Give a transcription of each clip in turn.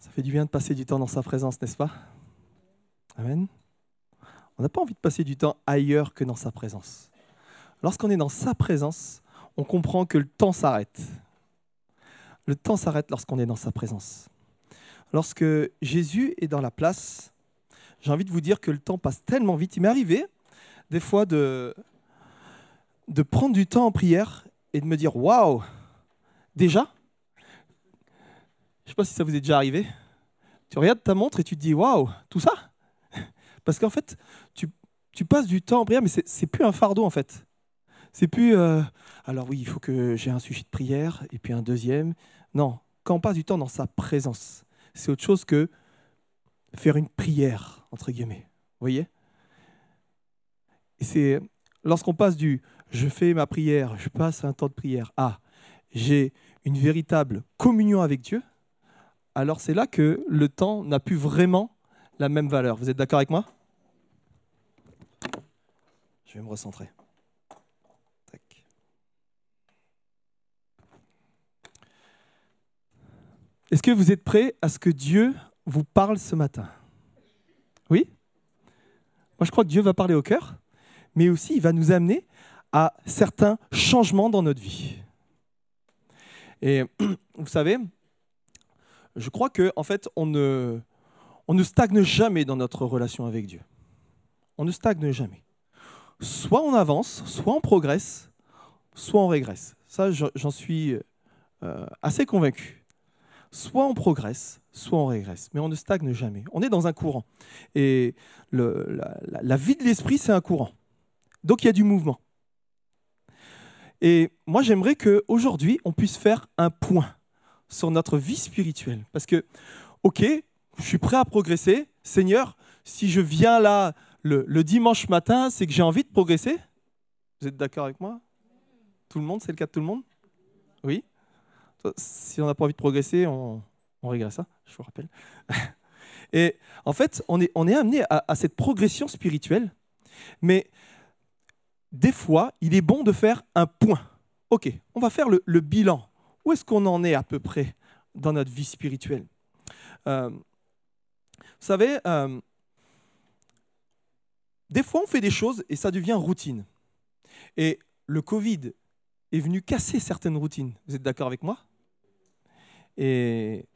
Ça fait du bien de passer du temps dans sa présence, n'est-ce pas? Amen. On n'a pas envie de passer du temps ailleurs que dans sa présence. Lorsqu'on est dans sa présence, on comprend que le temps s'arrête. Le temps s'arrête lorsqu'on est dans sa présence. Lorsque Jésus est dans la place, j'ai envie de vous dire que le temps passe tellement vite. Il m'est arrivé des fois de, de prendre du temps en prière et de me dire Waouh, déjà Je ne sais pas si ça vous est déjà arrivé. Tu regardes ta montre et tu te dis Waouh, tout ça? Parce qu'en fait, tu, passes du temps en prière, mais c'est plus un fardeau en fait. C'est plus euh, alors oui, il faut que j'ai un sujet de prière et puis un deuxième. Non, quand on passe du temps dans sa présence, c'est autre chose que faire une prière entre guillemets. Vous voyez? C'est lorsqu'on passe du je fais ma prière, je passe un temps de prière à j'ai une véritable communion avec Dieu, alors c'est là que le temps n'a plus vraiment la même valeur. Vous êtes d'accord avec moi? Je vais me recentrer. Est-ce que vous êtes prêts à ce que Dieu vous parle ce matin? Oui? Moi, je crois que Dieu va parler au cœur, mais aussi il va nous amener à certains changements dans notre vie. Et vous savez, je crois que en fait, on ne, stagne jamais dans notre relation avec Dieu. On ne stagne jamais. Soit on avance, soit on progresse, soit on régresse. Ça, j'en suis euh, assez convaincu soit on progresse, soit on régresse, mais on ne stagne jamais. On est dans un courant. Et la, vie de l'esprit, c'est un courant. Donc il y a du mouvement. Et moi, j'aimerais qu'aujourd'hui, on puisse faire un point sur notre vie spirituelle. Parce que, ok, je suis prêt à progresser. Seigneur, si je viens là le, le dimanche matin, c'est que j'ai envie de progresser. Vous êtes d'accord avec moi? Tout le monde, c'est le cas de tout le monde? Oui? Si on n'a pas envie de progresser, on, régresse, ça, hein, je vous rappelle. Et en fait, on est, on est amené à, cette progression spirituelle, mais des fois, il est bon de faire un point. Ok, on va faire le, bilan. Où est-ce qu'on en est à peu près dans notre vie spirituelle? Euh, Vous savez, euh, des fois, on fait des choses et ça devient routine. Et le Covid est venu casser certaines routines. Vous êtes d'accord avec moi? Et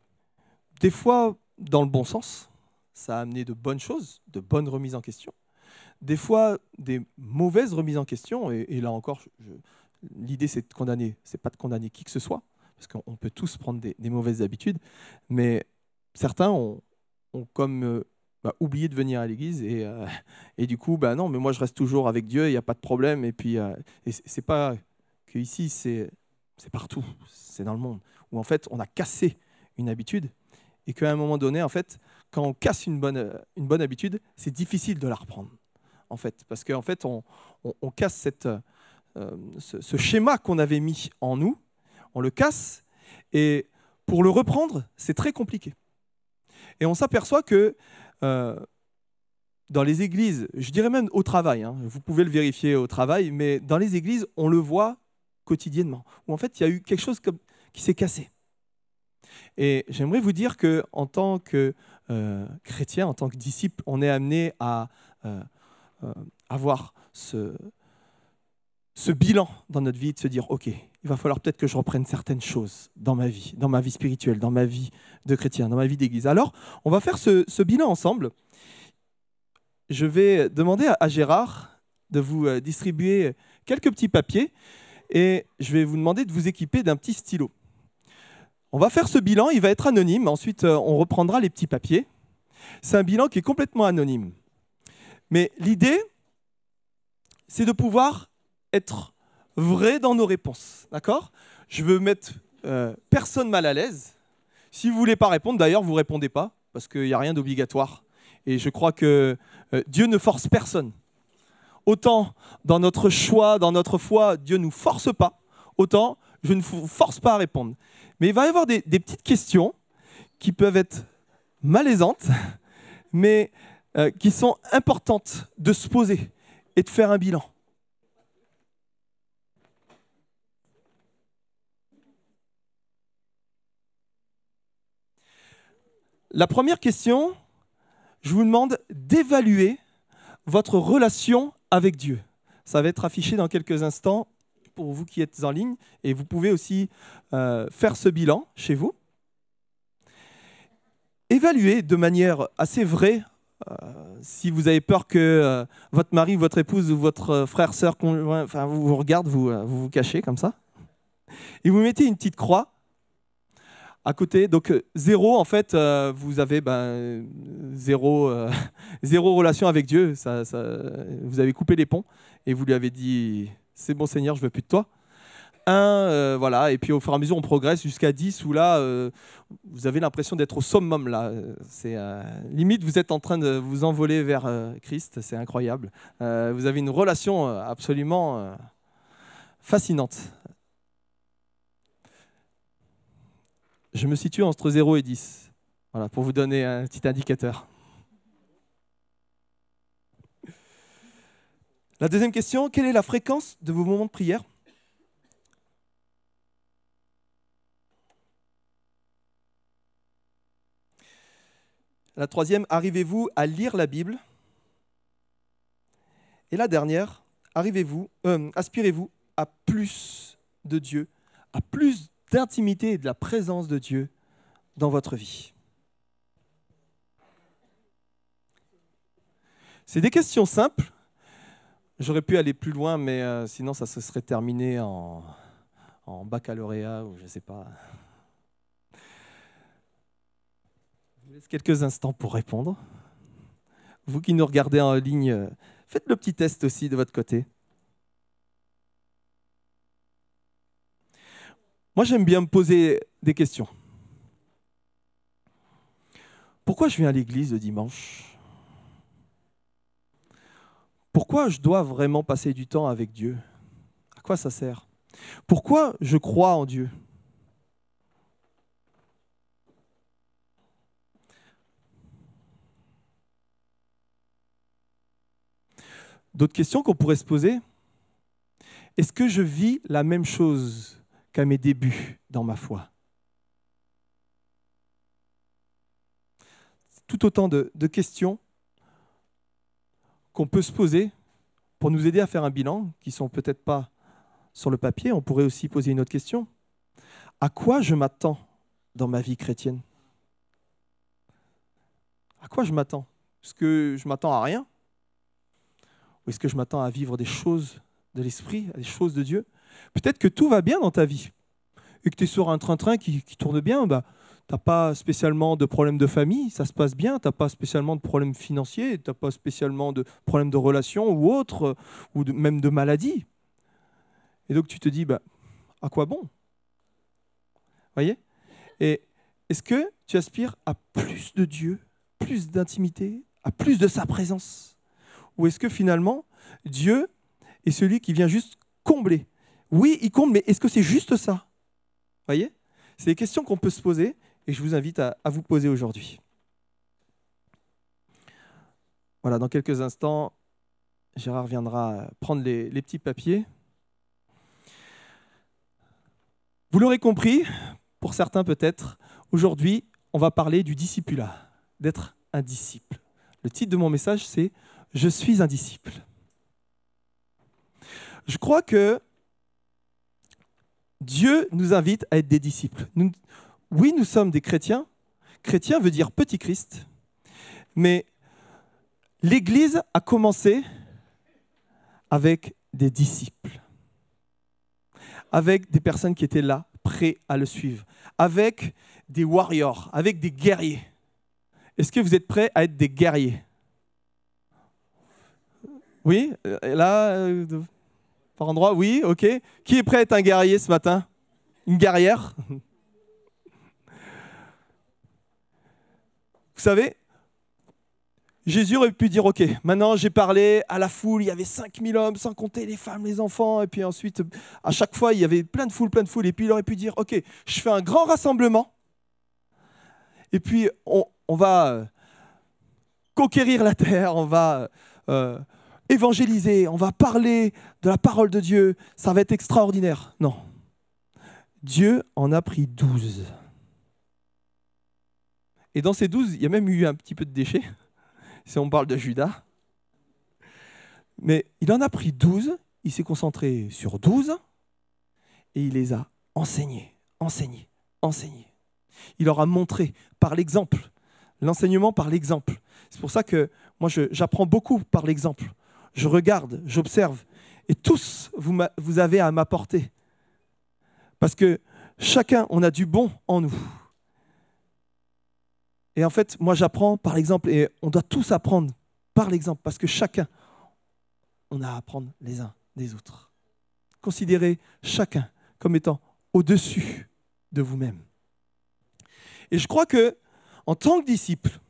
des fois, dans le bon sens, ça a amené de bonnes choses, de bonnes remises en question. Des fois, des mauvaises remises en question. Et, là encore, l'idée, c'est de condamner, c'est pas de condamner qui que ce soit, parce qu'on peut tous prendre des, mauvaises habitudes. Mais certains ont, comme euh, bah, oublié de venir à l'église et, euh, et, du coup, bah non, mais moi je reste toujours avec Dieu, il n'y a pas de problème. Et puis, euh, c'est pas que ici, c'est partout, c'est dans le monde où en fait on a cassé une habitude et qu'à un moment donné, en fait, quand on casse une bonne, une bonne habitude, c'est difficile de la reprendre, en fait, parce qu'en fait, on, casse cette, euh, ce, schéma qu'on avait mis en nous, on le casse, et pour le reprendre, c'est très compliqué. Et on s'aperçoit que euh, dans les églises, je dirais même au travail, hein, vous pouvez le vérifier au travail, mais dans les églises, on le voit quotidiennement, où en fait, il y a eu quelque chose qui s'est cassé. Et j'aimerais vous dire que en tant que euh, chrétien, en tant que disciple, on est amené à euh, avoir ce, ce bilan dans notre vie, de se dire, OK, il va falloir peut-être que je reprenne certaines choses dans ma vie, dans ma vie spirituelle, dans ma vie de chrétien, dans ma vie d'église. Alors, on va faire ce, bilan ensemble. Je vais demander à, Gérard de vous distribuer quelques petits papiers et je vais vous demander de vous équiper d'un petit stylo. On va faire ce bilan, il va être anonyme, ensuite euh, on reprendra les petits papiers. C'est un bilan qui est complètement anonyme. Mais l'idée, c'est de pouvoir être vrai dans nos réponses. D'accord? Je veux mettre euh, personne mal à l'aise. Si vous ne voulez pas répondre, d'ailleurs, vous ne répondez pas, parce qu'il n'y a rien d'obligatoire. Et je crois que euh, Dieu ne force personne. Autant dans notre choix, dans notre foi, Dieu ne nous force pas, autant je ne vous force pas à répondre. Mais il va y avoir des, petites questions qui peuvent être malaisantes, mais euh, qui sont importantes de se poser et de faire un bilan. La première question, je vous demande d'évaluer votre relation avec Dieu. Ça va être affiché dans quelques instants pour vous qui êtes en ligne et vous pouvez aussi euh, faire ce bilan chez vous. Évaluez de manière assez vraie euh, si vous avez peur que euh, votre mari, votre épouse ou votre frère, sœur, enfin, vous vous regarde, vous vous cachez comme ça. Et vous mettez une petite croix à côté. Donc zéro, en fait, vous avez ben, zéro, zéro relation avec Dieu. Vous avez coupé les ponts et vous lui avez dit c'est bon Seigneur, je veux plus de toi. Un, euh, voilà, et puis au fur et à mesure on progresse jusqu'à 10 où là euh, vous avez l'impression d'être au summum là. C'est euh, limite vous êtes en train de vous envoler vers Christ, c'est incroyable. vous avez une relation absolument fascinante. Je me situe entre 0 et 10. Voilà, pour vous donner un petit indicateur. La deuxième question, quelle est la fréquence de vos moments de prière? La troisième, arrivez-vous à lire la Bible? Et la dernière, arrivez-vous, euh, aspirez-vous à plus de Dieu, à plus d'intimité et de la présence de Dieu dans votre vie C'est des questions simples J'aurais pu aller plus loin, mais euh, sinon ça se serait terminé en, baccalauréat ou je ne sais pas. Je vous laisse quelques instants pour répondre. Vous qui nous regardez en ligne, euh, faites le petit test aussi de votre côté. Moi, j'aime bien me poser des questions. Pourquoi je viens à l'église le dimanche? Pourquoi je dois vraiment passer du temps avec Dieu? À quoi ça sert? Pourquoi je crois en Dieu? D'autres questions qu'on pourrait se poser? Est-ce que je vis la même chose qu'à mes débuts dans ma foi. Tout autant de, questions qu'on peut se poser pour nous aider à faire un bilan, qui sont peut-être pas sur le papier. On pourrait aussi poser une autre question. À quoi je m'attends dans ma vie chrétienne? À quoi je m'attends? Est-ce que je m'attends à rien? Ou est-ce que je m'attends à vivre des choses de l'esprit, des choses de Dieu? Peut-être que tout va bien dans ta vie et que tu es sur un train-train qui, tourne bien. Bah, tu n'as pas spécialement de problème de famille, ça se passe bien, tu n'as pas spécialement de problème financier, tu n'as pas spécialement de problème de relation ou autre, ou même de maladie. Et donc tu te dis, bah, à quoi bon? Voyez? Et est-ce que tu aspires à plus de Dieu, plus d'intimité, à plus de sa présence? Ou est-ce que finalement, Dieu est celui qui vient juste combler Oui, il comble, mais est-ce que c'est juste ça? Voyez? C'est des questions qu'on peut se poser et je vous invite à, vous poser aujourd'hui. Voilà, dans quelques instants, Gérard viendra prendre les, les petits papiers. Vous l'aurez compris, pour certains peut-être, aujourd'hui, on va parler du discipulat, d'être un disciple. Le titre de mon message, c'est Je suis un disciple. Je crois que Dieu nous invite à être des disciples. Oui, nous sommes des chrétiens. Chrétien veut dire petit Christ. Mais l'Église a commencé avec des disciples, avec des personnes qui étaient là, prêts à le suivre, avec des warriors, avec des guerriers. Est-ce que vous êtes prêts à être des guerriers? Oui, là, euh, par endroit, oui, ok. Qui est prêt à être un guerrier ce matin? Une guerrière? Vous savez, Jésus aurait pu dire, OK, maintenant j'ai parlé à la foule, il y avait 5000 hommes, sans compter les femmes, les enfants, et puis ensuite, à chaque fois, il y avait plein de foules, plein de foules, et puis il aurait pu dire, OK, je fais un grand rassemblement, et puis on, va euh, conquérir la terre, on va euh, évangéliser, on va parler de la parole de Dieu, ça va être extraordinaire. Non. Dieu en a pris douze Et dans ces douze, il y a même eu un petit peu de déchets, si on parle de Judas. Mais il en a pris douze, il s'est concentré sur douze, et il les a enseignés, enseignés, enseignés. Il leur a montré par l'exemple, l'enseignement par l'exemple. C'est pour ça que moi, j'apprends beaucoup par l'exemple. Je regarde, j'observe, et tous, vous, avez à m'apporter. Parce que chacun, on a du bon en nous. Et en fait, moi, j'apprends par l'exemple, et on doit tous apprendre par l'exemple, parce que chacun, on a à apprendre les uns des autres. Considérez chacun comme étant au-dessus de vous-même. Et je crois que, en tant que disciple,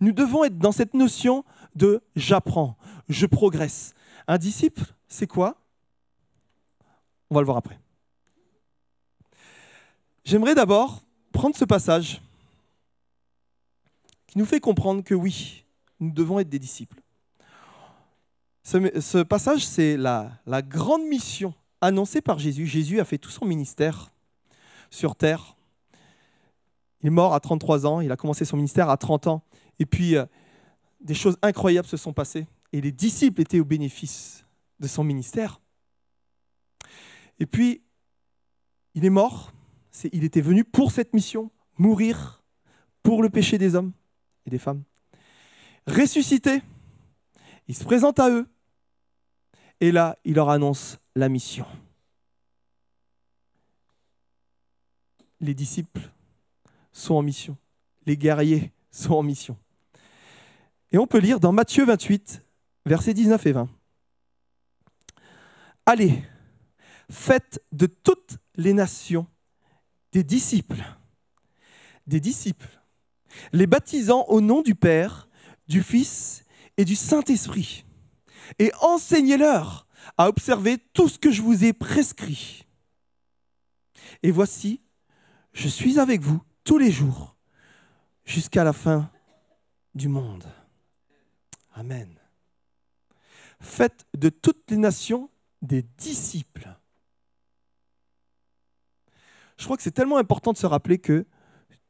nous devons être dans cette notion de j'apprends, je progresse. Un disciple, c'est quoi? On va le voir après. J'aimerais d'abord prendre ce passage qui nous fait comprendre que oui, nous devons être des disciples. Ce, passage, c'est la, grande mission annoncée par Jésus. Jésus a fait tout son ministère sur terre. Il est mort à 33 ans, il a commencé son ministère à 30 ans. Et puis, euh, des choses incroyables se sont passées. Et les disciples étaient au bénéfice de son ministère. Et puis, il est mort. il était venu pour cette mission, mourir pour le péché des hommes et des femmes. Ressuscité, il se présente à eux. Et là, il leur annonce la mission. Les disciples sont en mission. Les guerriers sont en mission. Et on peut lire dans Matthieu 28, versets 19 et 20. Allez, faites de toutes les nations des disciples, des disciples, les baptisant au nom du Père, du Fils et du Saint-Esprit, et enseignez-leur à observer tout ce que je vous ai prescrit. Et voici, je suis avec vous tous les jours jusqu'à la fin du monde. Amen. Faites de toutes les nations des disciples. Je crois que c'est tellement important de se rappeler que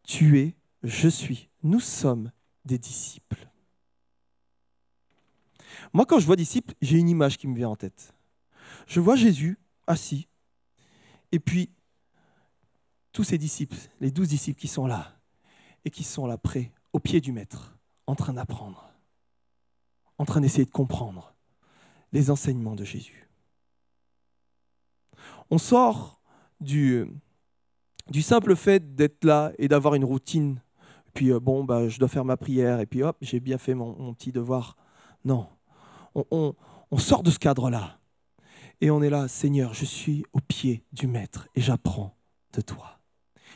tu es, je suis, nous sommes des disciples. Moi, quand je vois disciples, j'ai une image qui me vient en tête. Je vois Jésus assis, et puis tous ses disciples, les douze disciples qui sont là, et qui sont là près, au pied du Maître, en train d'apprendre en train d'essayer de comprendre les enseignements de Jésus. On sort du, simple fait d'être là et d'avoir une routine, puis euh, bon, bah, je dois faire ma prière, et puis hop, j'ai bien fait mon, petit devoir. Non, on, on sort de ce cadre-là. Et on est là, Seigneur, je suis au pied du Maître et j'apprends de toi.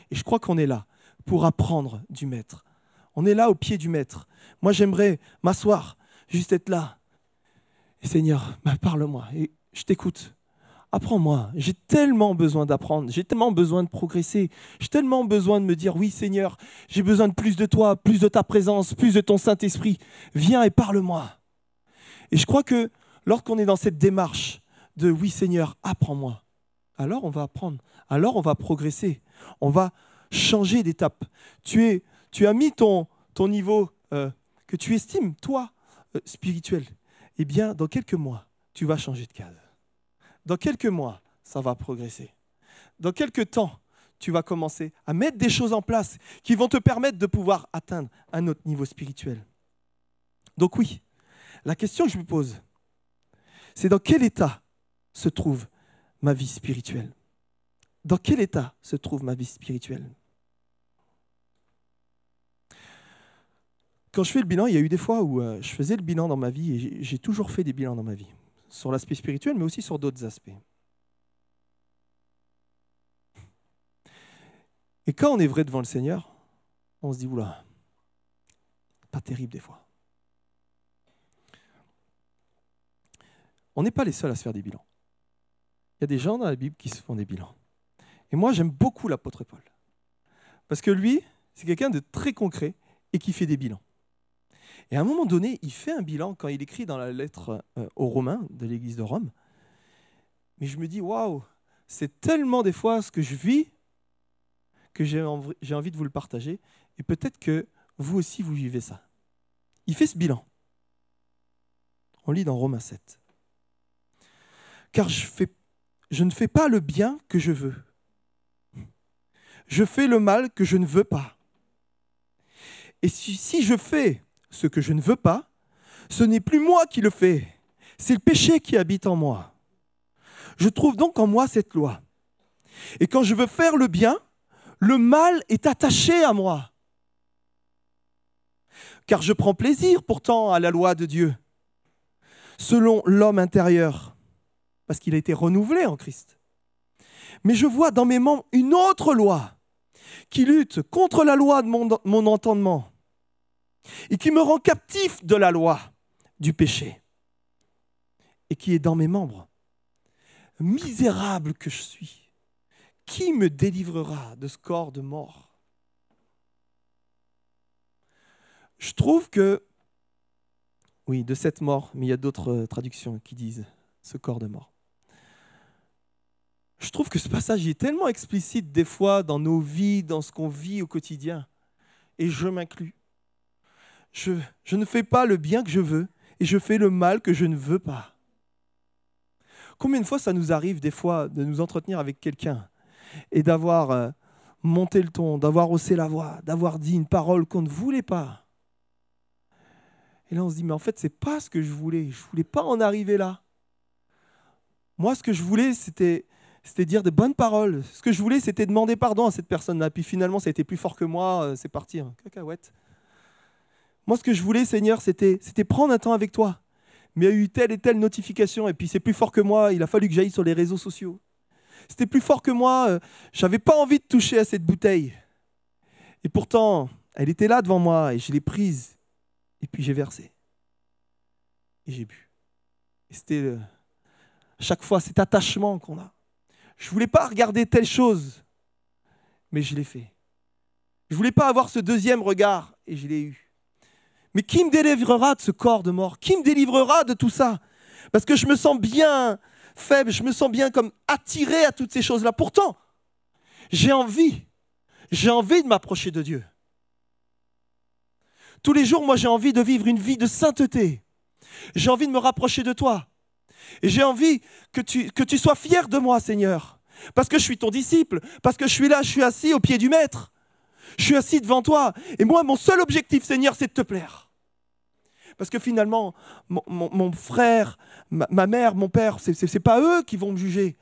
Et je crois qu'on est là pour apprendre du Maître. On est là au pied du Maître. Moi, j'aimerais m'asseoir juste être là. Seigneur, bah, parle-moi et je t'écoute. Apprends-moi. J'ai tellement besoin d'apprendre. J'ai tellement besoin de progresser. J'ai tellement besoin de me dire oui, Seigneur, j'ai besoin de plus de toi, plus de ta présence, plus de ton Saint-Esprit. Viens et parle-moi. Et je crois que lorsqu'on est dans cette démarche de oui, Seigneur, apprends-moi, alors on va apprendre. Alors on va progresser. On va changer d'étape. Tu, as mis ton, ton niveau euh, que tu estimes, toi, euh, spirituel, eh bien, dans quelques mois, tu vas changer de case. Dans quelques mois, ça va progresser. Dans quelques temps, tu vas commencer à mettre des choses en place qui vont te permettre de pouvoir atteindre un autre niveau spirituel. Donc oui, la question que je me pose, c'est dans quel état se trouve ma vie spirituelle? Dans quel état se trouve ma vie spirituelle? Quand je fais le bilan, il y a eu des fois où euh, je faisais le bilan dans ma vie et j'ai toujours fait des bilans dans ma vie, sur l'aspect spirituel, mais aussi sur d'autres aspects. Et quand on est vrai devant le Seigneur, on se dit, oula, pas terrible des fois. On n'est pas les seuls à se faire des bilans. Il y a des gens dans la Bible qui se font des bilans. Et moi, j'aime beaucoup l'apôtre Paul. Parce que lui, c'est quelqu'un de très concret et qui fait des bilans. Et à un moment donné, il fait un bilan quand il écrit dans la lettre euh, aux Romains de l'Église de Rome. Mais je me dis, waouh, c'est tellement des fois ce que je vis que j'ai envie de vous le partager. Et peut-être que vous aussi, vous vivez ça. Il fait ce bilan. On lit dans Romains 7. Car je, ne fais pas le bien que je veux. Je fais le mal que je ne veux pas. Et si je fais ce que je ne veux pas, ce n'est plus moi qui le fais, c'est le péché qui habite en moi. Je trouve donc en moi cette loi. Et quand je veux faire le bien, le mal est attaché à moi. Car je prends plaisir pourtant à la loi de Dieu, selon l'homme intérieur, parce qu'il a été renouvelé en Christ. Mais je vois dans mes membres une autre loi qui lutte contre la loi de mon, entendement et qui me rend captif de la loi du péché et qui est dans mes membres. Misérable que je suis, qui me délivrera de ce corps de mort? Je trouve que, oui, de cette mort, mais il y a d'autres traductions qui disent ce corps de mort. Je trouve que ce passage est tellement explicite des fois dans nos vies, dans ce qu'on vit au quotidien, et je m'inclus. Je, ne fais pas le bien que je veux, et je fais le mal que je ne veux pas. Combien de fois ça nous arrive des fois de nous entretenir avec quelqu'un et d'avoir euh, monté le ton, d'avoir haussé la voix, d'avoir dit une parole qu'on ne voulait pas? Et là on se dit mais en fait c'est pas ce que je voulais, je voulais pas en arriver là. Moi ce que je voulais c'était c'était dire de bonnes paroles. Ce que je voulais c'était demander pardon à cette personne-là. Puis finalement ça a été plus fort que moi, euh, c'est parti, hein. cacahuète. Moi ce que je voulais Seigneur c'était prendre un temps avec toi mais il y a eu telle et telle notification, et puis c'est plus fort que moi, il a fallu que j'aille sur les réseaux sociaux. C'était plus fort que moi, euh, j'avais pas envie de toucher à cette bouteille. Et pourtant, elle était là devant moi, et je l'ai prise, et puis j'ai versé. Et j'ai bu. Et c'était chaque fois cet attachement qu'on a. Je voulais pas regarder telle chose, mais je l'ai fait. Je voulais pas avoir ce deuxième regard, et je l'ai eu. Mais qui me délivrera de ce corps de mort? Qui me délivrera de tout ça? Parce que je me sens bien faible, je me sens bien comme attiré à toutes ces choses-là. Pourtant, j'ai envie, j'ai envie de m'approcher de Dieu. Tous les jours, moi, j'ai envie de vivre une vie de sainteté. J'ai envie de me rapprocher de toi. Et j'ai envie que tu, que tu sois fier de moi, Seigneur. Parce que je suis ton disciple, parce que je suis là, je suis assis au pied du Maître. Je suis assis devant toi. Et moi, mon seul objectif, Seigneur, c'est de te plaire. Parce que finalement, mon, frère, ma, mère, mon père, ce n'est pas eux qui vont me juger.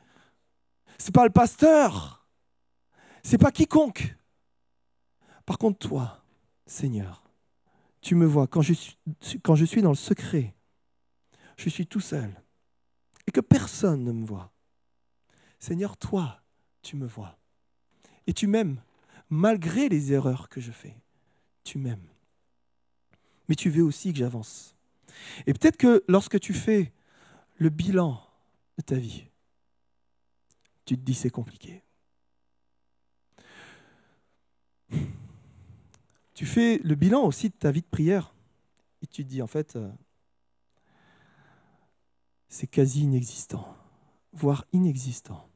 Ce n'est pas le pasteur. C'est pas quiconque. Par contre, toi, Seigneur, tu me vois quand je, suis, quand je suis dans le secret, je suis tout seul et que personne ne me voit. Seigneur, toi, tu me vois. Et tu m'aimes malgré les erreurs que je fais. Tu m'aimes mais tu veux aussi que j'avance. Et peut-être que lorsque tu fais le bilan de ta vie, tu te dis c'est compliqué. Tu fais le bilan aussi de ta vie de prière et tu te dis en fait, euh, c'est quasi inexistant, voire inexistant.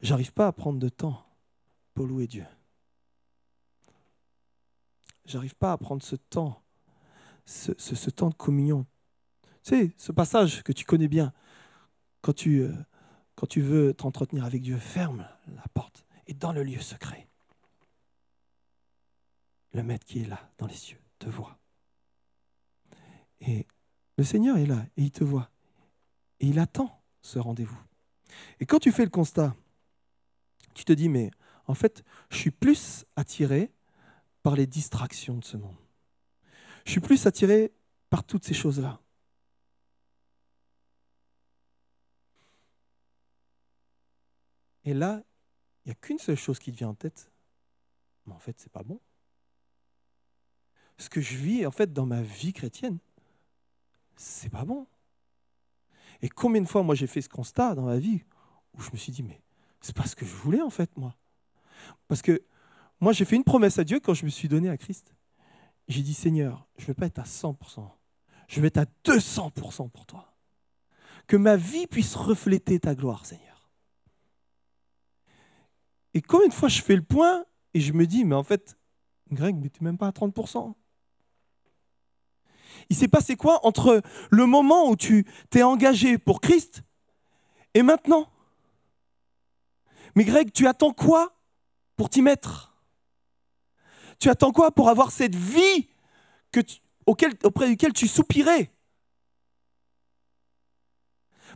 J'arrive pas à prendre de temps pour louer Dieu. J'arrive pas à prendre ce temps, ce, temps de communion. Tu sais, ce passage que tu connais bien, quand tu, euh, quand tu veux t'entretenir avec Dieu, ferme la porte et dans le lieu secret. Le Maître qui est là, dans les cieux, te voit. Et le Seigneur est là et il te voit. Et il attend ce rendez-vous. Et quand tu fais le constat, tu te dis, mais en fait, je suis plus attiré par les distractions de ce monde. Je suis plus attiré par toutes ces choses-là. Et là, il n'y a qu'une seule chose qui te vient en tête. Mais en fait, c'est pas bon. Ce que je vis, en fait, dans ma vie chrétienne, c'est pas bon. Et combien de fois, moi, j'ai fait ce constat dans ma vie où je me suis dit, mais c'est pas ce que je voulais, en fait, moi. Parce que moi, j'ai fait une promesse à Dieu quand je me suis donné à Christ. J'ai dit, Seigneur, je ne vais pas être à 100%, je vais être à 200% pour toi. Que ma vie puisse refléter ta gloire, Seigneur. Et combien de fois je fais le point et je me dis, mais en fait, Greg, mais tu même pas à 30%. Il s'est passé quoi entre le moment où tu t'es engagé pour Christ et maintenant? Mais Greg, tu attends quoi pour t'y mettre? Tu attends quoi pour avoir cette vie que auquel, auprès duquel tu soupirais?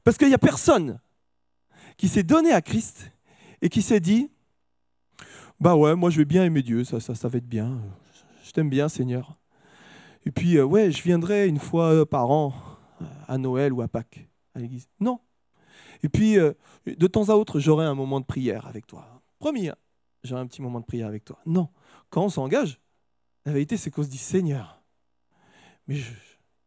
Parce qu'il n'y a personne qui s'est donné à Christ et qui s'est dit, bah ouais, moi je vais bien aimer Dieu, ça va être bien. Je t'aime bien, Seigneur. Et puis, euh, ouais, je viendrai une fois par an à Noël ou à Pâques à l'église. Non. Et puis, euh, de temps à autre, j'aurai un moment de prière avec toi. Promis, hein, j'aurai un petit moment de prière avec toi. Non. Quand on s'engage, la vérité, c'est qu'on se dit Seigneur, mais je,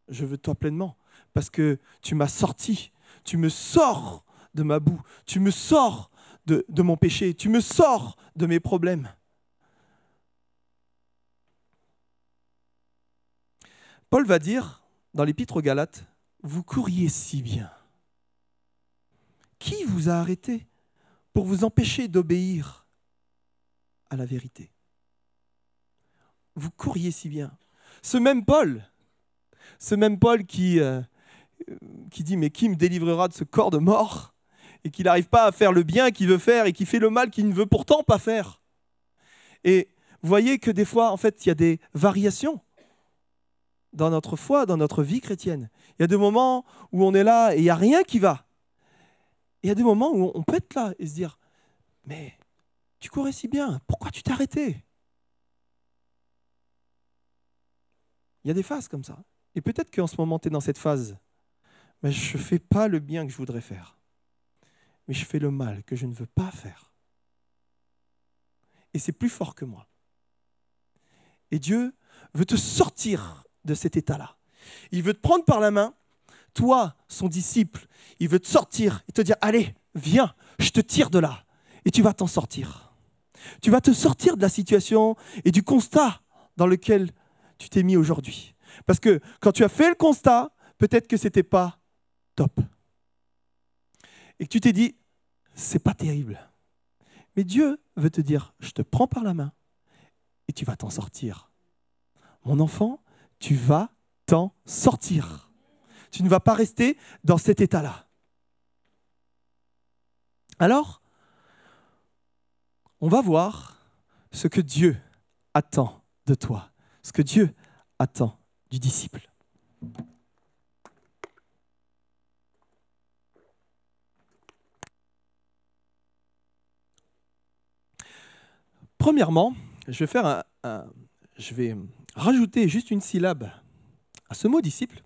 je veux toi pleinement. Parce que tu m'as sorti, tu me sors de ma boue, tu me sors de, de mon péché, tu me sors de mes problèmes. Paul va dire dans l'épître aux Galates, vous couriez si bien. Qui vous a arrêté pour vous empêcher d'obéir à la vérité Vous couriez si bien. Ce même Paul, ce même Paul qui, euh, qui dit, mais qui me délivrera de ce corps de mort et qui n'arrive pas à faire le bien qu'il veut faire et qui fait le mal qu'il ne veut pourtant pas faire. Et vous voyez que des fois, en fait, il y a des variations dans notre foi, dans notre vie chrétienne. Il y a des moments où on est là et il n'y a rien qui va. Il y a des moments où on peut être là et se dire, mais tu courais si bien, pourquoi tu arrêté? Il y a des phases comme ça. Et peut-être qu'en ce moment, tu es dans cette phase, mais je ne fais pas le bien que je voudrais faire. Mais je fais le mal que je ne veux pas faire. Et c'est plus fort que moi. Et Dieu veut te sortir de cet état-là. Il veut te prendre par la main, toi, son disciple, il veut te sortir et te dire, allez, viens, je te tire de là, et tu vas t'en sortir. Tu vas te sortir de la situation et du constat dans lequel tu t'es mis aujourd'hui. Parce que quand tu as fait le constat, peut-être que ce n'était pas top. Et que tu t'es dit, c'est pas terrible. Mais Dieu veut te dire, je te prends par la main et tu vas t'en sortir. Mon enfant, tu vas t'en sortir. Tu ne vas pas rester dans cet état-là. Alors, on va voir ce que Dieu attend de toi, ce que Dieu attend du disciple. Premièrement, je vais rajouter juste une syllabe à ce mot disciple.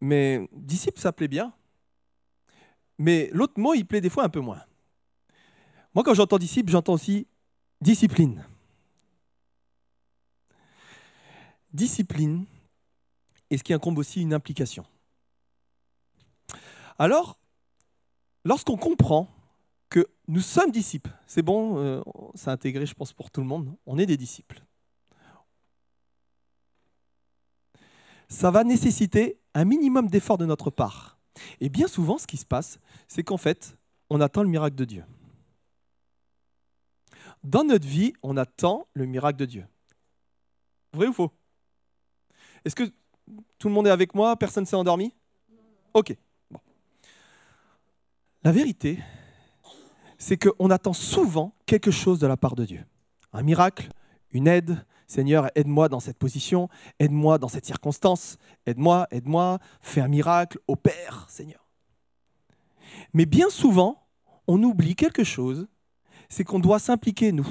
Mais disciple, ça plaît bien. Mais l'autre mot, il plaît des fois un peu moins. Moi, quand j'entends disciple, j'entends aussi discipline. Discipline, et ce qui incombe aussi une implication. Alors, lorsqu'on comprend que nous sommes disciples, c'est bon, euh, c'est intégré, je pense, pour tout le monde, on est des disciples. ça va nécessiter un minimum d'effort de notre part. Et bien souvent, ce qui se passe, c'est qu'en fait, on attend le miracle de Dieu. Dans notre vie, on attend le miracle de Dieu. Vrai ou faux? Est-ce que tout le monde est avec moi Personne ne s'est endormi? Ok. La vérité, c'est qu'on attend souvent quelque chose de la part de Dieu. Un miracle, une aide, Seigneur, aide-moi dans cette position, aide-moi dans cette circonstance, aide-moi, aide-moi, fais un miracle, opère, Seigneur. Mais bien souvent, on oublie quelque chose, c'est qu'on doit s'impliquer, nous,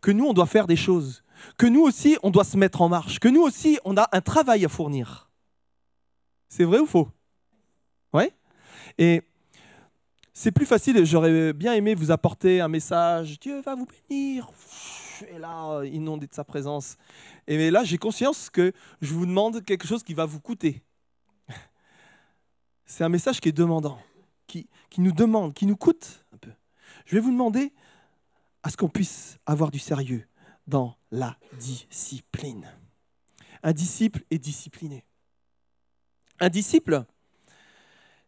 que nous, on doit faire des choses, que nous aussi, on doit se mettre en marche, que nous aussi, on a un travail à fournir. C'est vrai ou faux? Oui Et c'est plus facile, j'aurais bien aimé vous apporter un message, Dieu va vous bénir, et là, inondé de sa présence. Et là, j'ai conscience que je vous demande quelque chose qui va vous coûter. C'est un message qui est demandant, qui, qui nous demande, qui nous coûte un peu. Je vais vous demander à ce qu'on puisse avoir du sérieux dans la discipline. Un disciple est discipliné. Un disciple,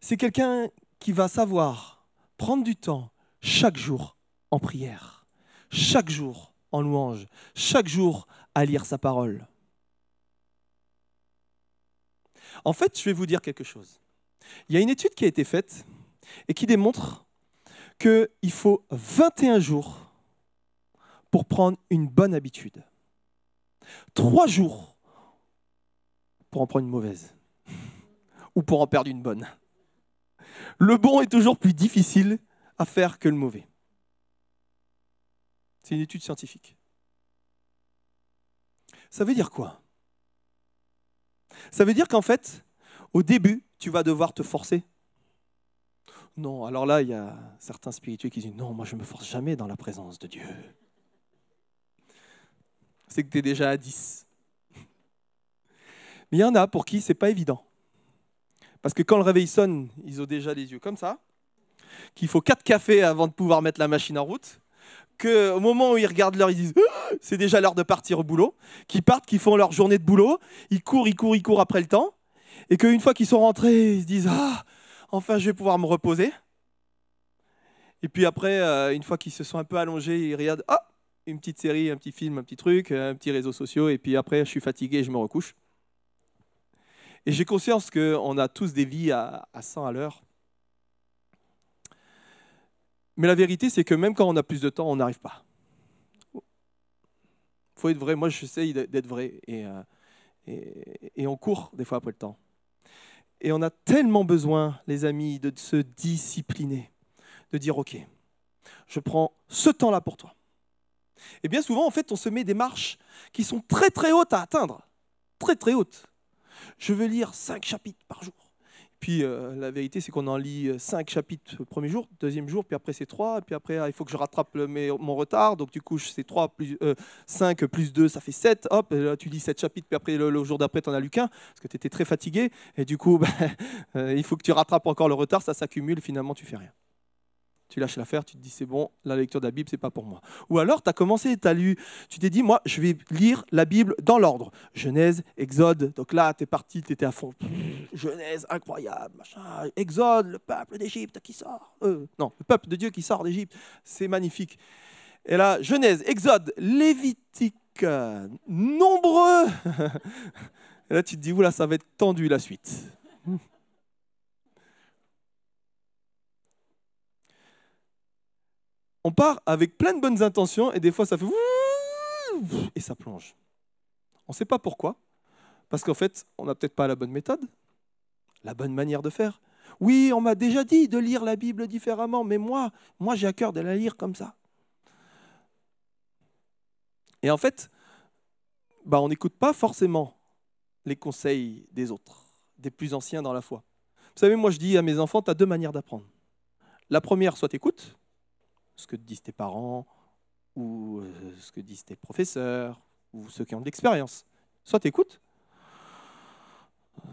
c'est quelqu'un qui va savoir prendre du temps chaque jour en prière, chaque jour en louange, chaque jour à lire sa parole. En fait, je vais vous dire quelque chose. Il y a une étude qui a été faite et qui démontre qu'il faut 21 jours pour prendre une bonne habitude. Trois jours pour en prendre une mauvaise. Ou pour en perdre une bonne. Le bon est toujours plus difficile à faire que le mauvais. C'est une étude scientifique. Ça veut dire quoi? Ça veut dire qu'en fait, au début, tu vas devoir te forcer. Non, alors là, il y a certains spirituels qui disent non, moi je ne me force jamais dans la présence de Dieu. C'est que tu es déjà à 10. Mais il y en a pour qui c'est pas évident. Parce que quand le réveil sonne, ils ont déjà les yeux comme ça, qu'il faut quatre cafés avant de pouvoir mettre la machine en route, qu'au moment où ils regardent l'heure, ils disent ah, c'est déjà l'heure de partir au boulot, qu'ils partent, qu'ils font leur journée de boulot, ils courent, ils courent, ils courent après le temps, et qu'une fois qu'ils sont rentrés, ils se disent ah enfin je vais pouvoir me reposer. Et puis après, euh, une fois qu'ils se sont un peu allongés, ils regardent ah une petite série, un petit film, un petit truc, un petit réseau social, et puis après je suis fatigué, je me recouche. Et j'ai conscience qu'on a tous des vies à, à 100 à l'heure. Mais la vérité, c'est que même quand on a plus de temps, on n'arrive pas. Il faut être vrai. Moi, j'essaye d'être vrai. Euh, et, on court des fois après le temps. Et on a tellement besoin, les amis, de se discipliner, de dire, OK, je prends ce temps-là pour toi. Et bien souvent, en fait, on se met des marches qui sont très très hautes à atteindre. Très très hautes. Je veux lire cinq chapitres par jour. Puis euh, la vérité, c'est qu'on en lit euh, cinq chapitres le premier jour, deuxième jour, puis après c'est trois, puis après ah, il faut que je rattrape mon retard, donc du coup c'est 3 plus 5 euh, plus 2, ça fait 7, hop, là, tu lis sept chapitres, puis après le, jour d'après tu n'en as lu qu'un, parce que tu étais très fatigué, et du coup ben, il faut que tu rattrapes encore le retard, ça s'accumule, finalement tu fais rien tu lâches l'affaire, tu te dis c'est bon, la lecture de la Bible, c'est pas pour moi. Ou alors tu as commencé, tu as lu, tu t'es dit moi, je vais lire la Bible dans l'ordre. Genèse, Exode, donc là tu es parti, tu étais à fond. Genèse, incroyable, machin. Exode, le peuple d'Égypte qui sort. Euh, non, le peuple de Dieu qui sort d'Égypte, c'est magnifique. Et là, Genèse, Exode, Lévitique, nombreux. Et là tu te dis, oula, ça va être tendu la suite. On part avec plein de bonnes intentions et des fois ça fait et ça plonge. On ne sait pas pourquoi, parce qu'en fait, on n'a peut-être pas la bonne méthode, la bonne manière de faire. Oui, on m'a déjà dit de lire la Bible différemment, mais moi, moi j'ai à cœur de la lire comme ça. Et en fait, bah, on n'écoute pas forcément les conseils des autres, des plus anciens dans la foi. Vous savez, moi je dis à mes enfants, tu as deux manières d'apprendre. La première, soit écoute, ce que disent tes parents ou euh, ce que disent tes professeurs ou ceux qui ont de l'expérience. Soit tu écoutes, euh,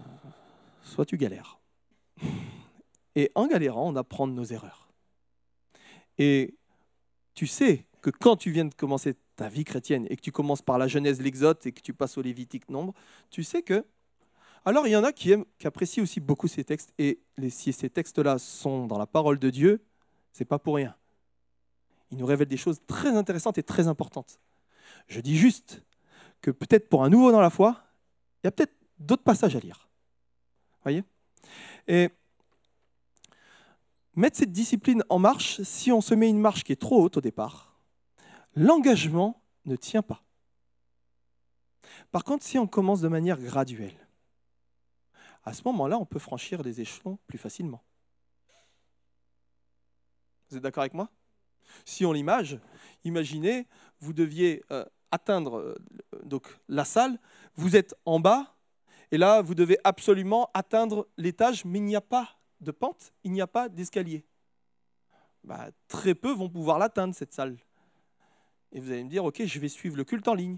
soit tu galères. Et en galérant, on apprend de nos erreurs. Et tu sais que quand tu viens de commencer ta vie chrétienne et que tu commences par la Genèse, l'Exode et que tu passes au Lévitique nombre, tu sais que... Alors il y en a qui aiment, qui apprécient aussi beaucoup ces textes. Et si ces textes-là sont dans la parole de Dieu, c'est pas pour rien il nous révèle des choses très intéressantes et très importantes. Je dis juste que peut-être pour un nouveau dans la foi, il y a peut-être d'autres passages à lire. Voyez? Et mettre cette discipline en marche, si on se met une marche qui est trop haute au départ, l'engagement ne tient pas. Par contre, si on commence de manière graduelle, à ce moment-là, on peut franchir des échelons plus facilement. Vous êtes d'accord avec moi? Si on l'image, imaginez, vous deviez euh, atteindre euh, donc, la salle, vous êtes en bas, et là, vous devez absolument atteindre l'étage, mais il n'y a pas de pente, il n'y a pas d'escalier. Bah, très peu vont pouvoir l'atteindre, cette salle. Et vous allez me dire, ok, je vais suivre le culte en ligne.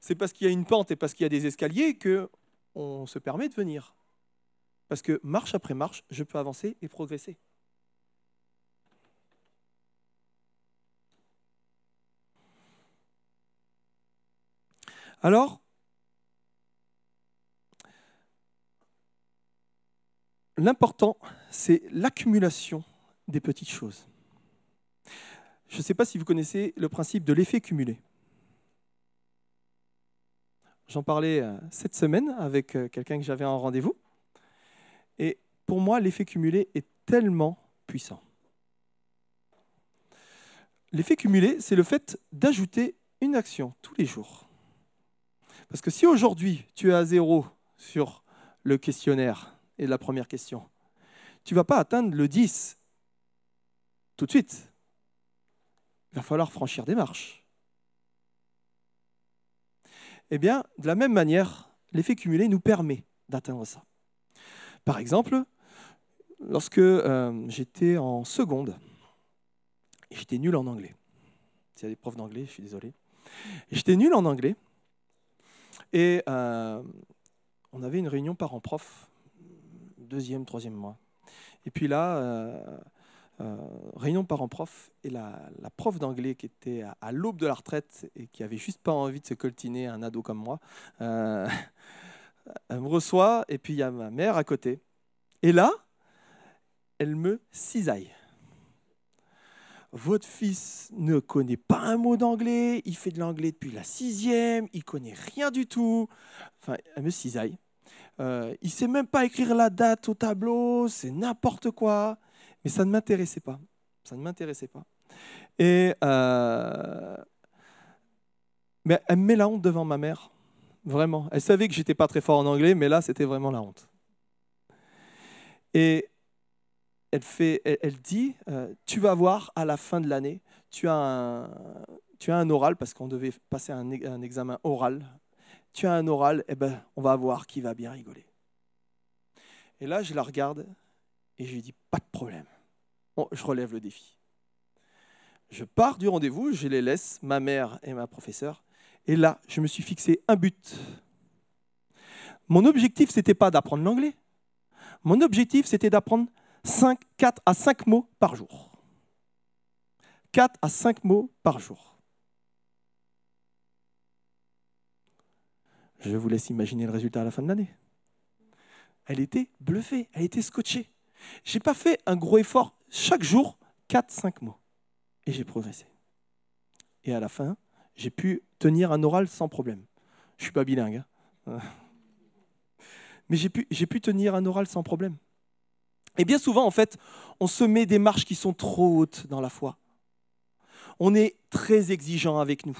C'est parce qu'il y a une pente et parce qu'il y a des escaliers que on se permet de venir. Parce que marche après marche, je peux avancer et progresser. Alors, l'important, c'est l'accumulation des petites choses. je ne sais pas si vous connaissez le principe de l'effet cumulé. J'en parlais euh, cette semaine avec euh, quelqu'un que j'avais en rendez-vous. Et pour moi, l'effet cumulé est tellement puissant. L'effet cumulé, c'est le fait d'ajouter une action tous les jours. Parce que si aujourd'hui tu es à zéro sur le questionnaire et la première question, tu ne vas pas atteindre le 10 tout de suite. Il va falloir franchir des marches. Eh bien, de la même manière, l'effet cumulé nous permet d'atteindre ça. Par exemple, lorsque euh, j'étais en seconde, j'étais nul en anglais. S'il y a des profs d'anglais, je suis désolé. J'étais nul en anglais. Et euh, on avait une réunion parents-prof, deuxième, troisième mois. Et puis là, euh, euh, réunion parents-prof, et la, prof d'anglais qui était à, l'aube de la retraite et qui avait juste pas envie de se coltiner un ado comme moi, elle me reçoit, et puis il y a ma mère à côté. Et là, elle me cisaille votre fils ne connaît pas un mot d'anglais, il fait de l'anglais depuis la sixième, il connaît rien du tout. Enfin, elle me cisaille. Euh, il sait même pas écrire la date au tableau, c'est n'importe quoi. Mais ça ne m'intéressait pas. Ça ne m'intéressait pas. Et euh, mais elle me met la honte devant ma mère. Vraiment. Elle savait que j'étais pas très fort en anglais, mais là, c'était vraiment la honte. Et elle, dit, euh, tu vas voir à la fin de l'année, tu, as un, oral, parce qu'on devait passer un, examen oral, tu as un oral, eh ben, on va voir qui va bien rigoler. Et là, je la regarde et je lui dis, pas de problème. je relève le défi. Je pars du rendez-vous, je les laisse, ma mère et ma professeure, et là, je me suis fixé un but. Mon objectif, ce n'était pas d'apprendre l'anglais. Mon objectif, c'était d'apprendre 5, 4 à 5 mots par jour. 4 à 5 mots par jour. Je vous laisse imaginer le résultat à la fin de l'année. Elle était bluffée, elle était scotchée. Je n'ai pas fait un gros effort chaque jour, 4-5 mots. Et j'ai progressé. Et à la fin, j'ai pu tenir un oral sans problème. Je ne suis pas bilingue. Hein. Mais j'ai pu tenir un oral sans problème. Et bien souvent, en fait, on se met des marches qui sont trop hautes dans la foi. On est très exigeant avec nous.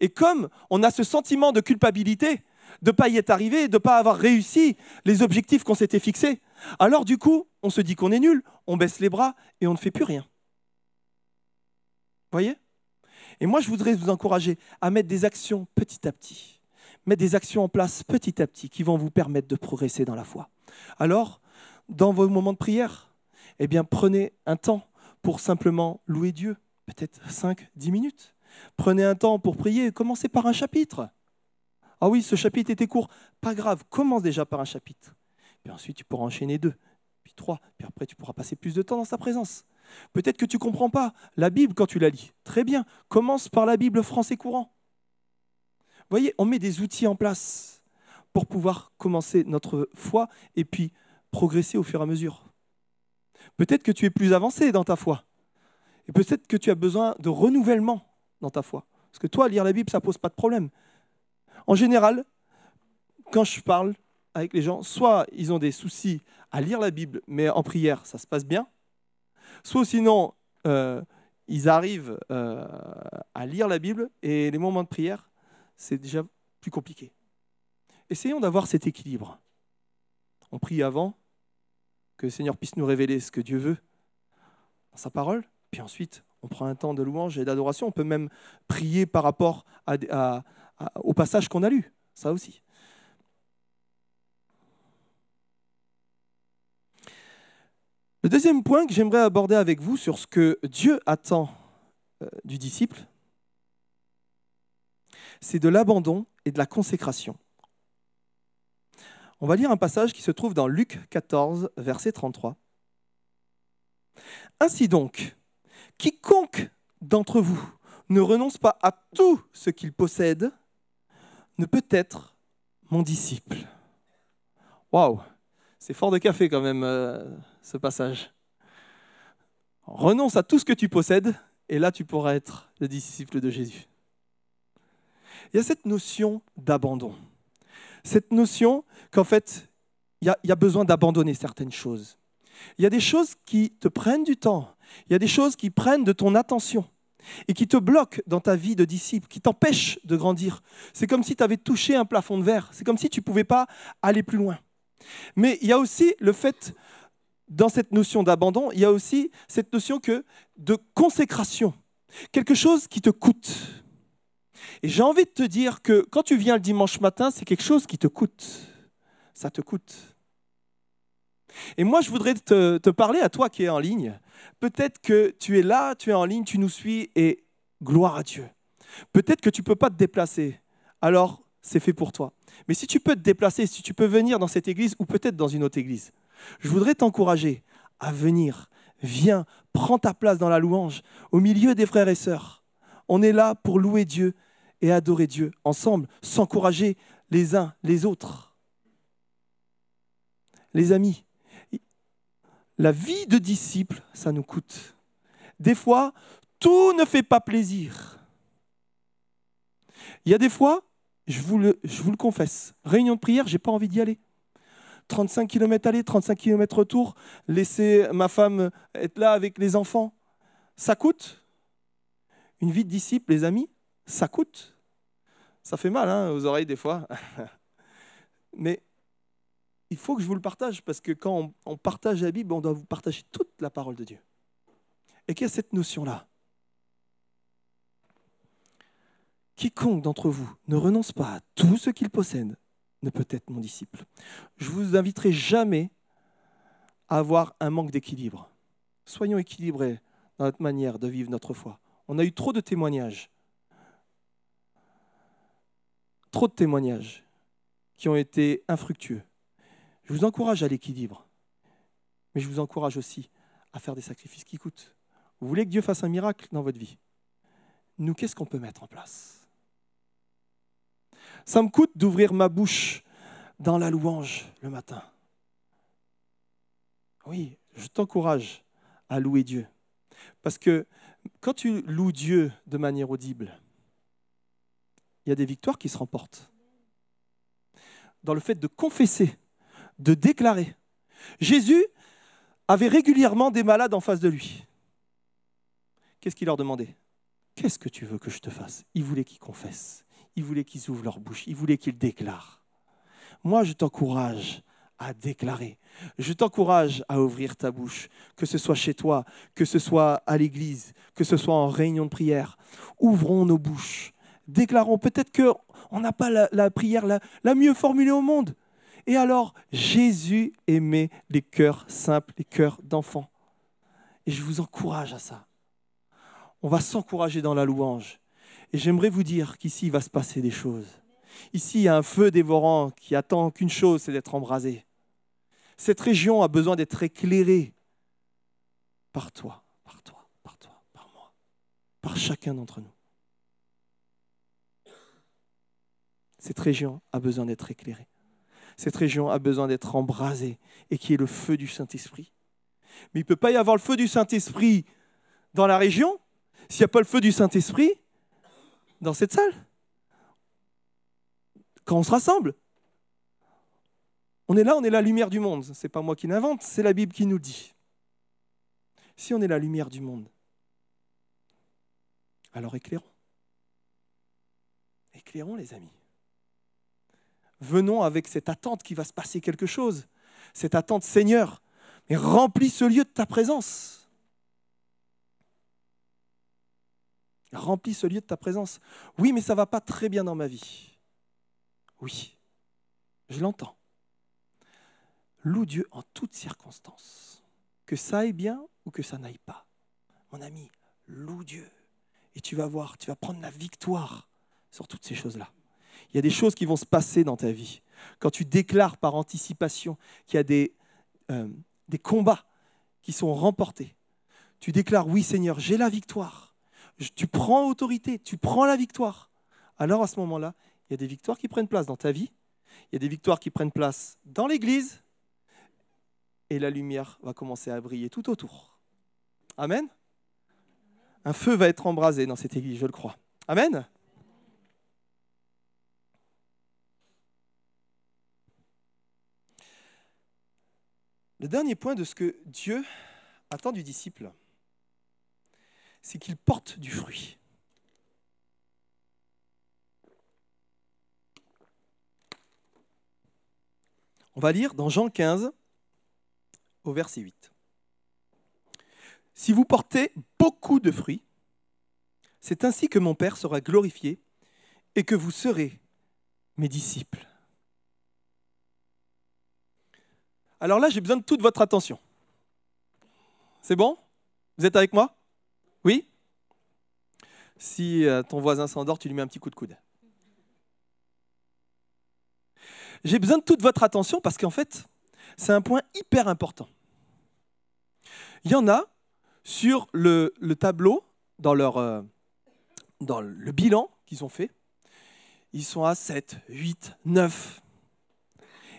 Et comme on a ce sentiment de culpabilité de ne pas y être arrivé, de ne pas avoir réussi les objectifs qu'on s'était fixés, alors du coup, on se dit qu'on est nul, on baisse les bras et on ne fait plus rien. Voyez? Et moi, je voudrais vous encourager à mettre des actions petit à petit, mettre des actions en place petit à petit qui vont vous permettre de progresser dans la foi. Alors, dans vos moments de prière, eh bien, prenez un temps pour simplement louer Dieu, peut-être 5, 10 minutes. Prenez un temps pour prier, commencez par un chapitre. Ah oui, ce chapitre était court, pas grave, commence déjà par un chapitre. Puis ensuite, tu pourras enchaîner deux, puis trois, puis après, tu pourras passer plus de temps dans sa présence. Peut-être que tu ne comprends pas la Bible quand tu la lis. Très bien, commence par la Bible français courant. Vous voyez, on met des outils en place pour pouvoir commencer notre foi et puis progresser au fur et à mesure. Peut-être que tu es plus avancé dans ta foi. Et peut-être que tu as besoin de renouvellement dans ta foi. Parce que toi, lire la Bible, ça ne pose pas de problème. En général, quand je parle avec les gens, soit ils ont des soucis à lire la Bible, mais en prière, ça se passe bien. Soit sinon, euh, ils arrivent euh, à lire la Bible et les moments de prière, c'est déjà plus compliqué. Essayons d'avoir cet équilibre. On prie avant, que le Seigneur puisse nous révéler ce que Dieu veut dans sa parole, puis ensuite on prend un temps de louange et d'adoration. On peut même prier par rapport au passage qu'on a lu, ça aussi. Le deuxième point que j'aimerais aborder avec vous sur ce que Dieu attend euh, du disciple, c'est de l'abandon et de la consécration. On va lire un passage qui se trouve dans Luc 14, verset 33. Ainsi donc, quiconque d'entre vous ne renonce pas à tout ce qu'il possède ne peut être mon disciple. Waouh, c'est fort de café quand même euh, ce passage. Renonce à tout ce que tu possèdes Et là, tu pourras être le disciple de Jésus. Il y a cette notion d'abandon. Cette notion qu'en fait, il y, a, besoin d'abandonner certaines choses. Il y a des choses qui te prennent du temps. Il y a des choses qui prennent de ton attention et qui te bloquent dans ta vie de disciple, qui t'empêchent de grandir. C'est comme si tu avais touché un plafond de verre. C'est comme si tu ne pouvais pas aller plus loin. Mais il y a aussi le fait, dans cette notion d'abandon, il y a aussi cette notion que de consécration. Quelque chose qui te coûte. Et j'ai envie de te dire que quand tu viens le dimanche matin, c'est quelque chose qui te coûte. Ça te coûte. Et moi, je voudrais te, parler à toi qui es en ligne. Peut-être que tu es là, tu es en ligne, tu nous suis et gloire à Dieu. Peut-être que tu ne peux pas te déplacer. Alors, c'est fait pour toi. Mais si tu peux te déplacer, si tu peux venir dans cette église ou peut-être dans une autre église, je voudrais t'encourager à venir. Viens, prends ta place dans la louange, au milieu des frères et sœurs. On est là pour louer Dieu et adorer Dieu ensemble, s'encourager les uns les autres. Les amis, la vie de disciple, ça nous coûte. Des fois, tout ne fait pas plaisir. Il y a des fois, je vous le, je vous confesse, réunion de prière, j'ai pas envie d'y aller. 35 km aller, 35 km retour, laisser ma femme être là avec les enfants, ça coûte. Une vie de disciple, les amis, ça coûte. Ça fait mal hein, aux oreilles des fois. Mais il faut que je vous le partage parce que quand on, partage la Bible, on doit vous partager toute la parole de Dieu. Et qu'il y a cette notion-là. Quiconque d'entre vous ne renonce pas à tout ce qu'il possède ne peut être mon disciple. Je vous inviterai jamais à avoir un manque d'équilibre. Soyons équilibrés dans notre manière de vivre notre foi. On a eu trop de témoignages. Trop de témoignages qui ont été infructueux. Je vous encourage à l'équilibre, mais je vous encourage aussi à faire des sacrifices qui coûtent. Vous voulez que Dieu fasse un miracle dans votre vie? Nous, qu'est-ce qu'on peut mettre en place? Ça me coûte d'ouvrir ma bouche dans la louange le matin. Oui, je t'encourage à louer Dieu. Parce que quand tu loues Dieu de manière audible, il y a des victoires qui se remportent. Dans le fait de confesser de déclarer. Jésus avait régulièrement des malades en face de lui. Qu'est-ce qu'il leur demandait? Qu'est-ce que tu veux que je te fasse? Il voulait qu'ils confessent, il voulait qu'ils ouvrent leur bouche, il voulait qu'ils déclarent. Moi, je t'encourage à déclarer. Je t'encourage à ouvrir ta bouche, que ce soit chez toi, que ce soit à l'église, que ce soit en réunion de prière. Ouvrons nos bouches, déclarons. Peut-être qu'on n'a pas la, prière la mieux formulée au monde, et alors, Jésus aimait les cœurs simples, les cœurs d'enfants. Et je vous encourage à ça. On va s'encourager dans la louange. Et j'aimerais vous dire qu'ici, il va se passer des choses. Ici, il y a un feu dévorant qui attend qu'une chose, c'est d'être embrasé. Cette région a besoin d'être éclairée par toi, par toi, par toi, par moi, par chacun d'entre nous. Cette région a besoin d'être éclairée cette région a besoin d'être embrasée et qui est le feu du Saint-Esprit. Mais il ne peut pas y avoir le feu du Saint-Esprit dans la région s'il n'y a pas le feu du Saint-Esprit dans cette salle. Quand on se rassemble, on est là, on est la lumière du monde. Ce n'est pas moi qui l'invente, c'est la Bible qui nous le dit. Si on est la lumière du monde, alors éclairons. Éclairons les amis venons avec cette attente qu'il va se passer quelque chose. Cette attente, Seigneur, mais remplis ce lieu de ta présence. Remplis ce lieu de ta présence. Oui, mais ça ne va pas très bien dans ma vie. Oui, je l'entends. Loue Dieu en toutes circonstances. Que ça aille bien ou que ça n'aille pas. Mon ami, loue Dieu. Et tu vas voir, tu vas prendre la victoire sur toutes ces choses-là. Il y a des choses qui vont se passer dans ta vie. Quand tu déclares par anticipation qu'il y a des, euh, combats qui sont remportés, tu déclares, oui Seigneur, j'ai la victoire. Tu prends autorité, tu prends la victoire. Alors à ce moment-là, il y a des victoires qui prennent place dans ta vie, il y a des victoires qui prennent place dans l'Église, et la lumière va commencer à briller tout autour. Amen. Un feu va être embrasé dans cette église, je le crois. Amen. Le dernier point de ce que Dieu attend du disciple, c'est qu'il porte du fruit. On va lire dans Jean 15 au verset 8. Si vous portez beaucoup de fruits, c'est ainsi que mon Père sera glorifié et que vous serez mes disciples. Alors là, j'ai besoin de toute votre attention. C'est bon? Vous êtes avec moi? Oui? Si euh, ton voisin s'endort, tu lui mets un petit coup de coude. J'ai besoin de toute votre attention parce qu'en fait, c'est un point hyper important. Il y en a sur le, tableau, dans, leur, euh, dans le bilan qu'ils ont fait, ils sont à 7, 8, 9.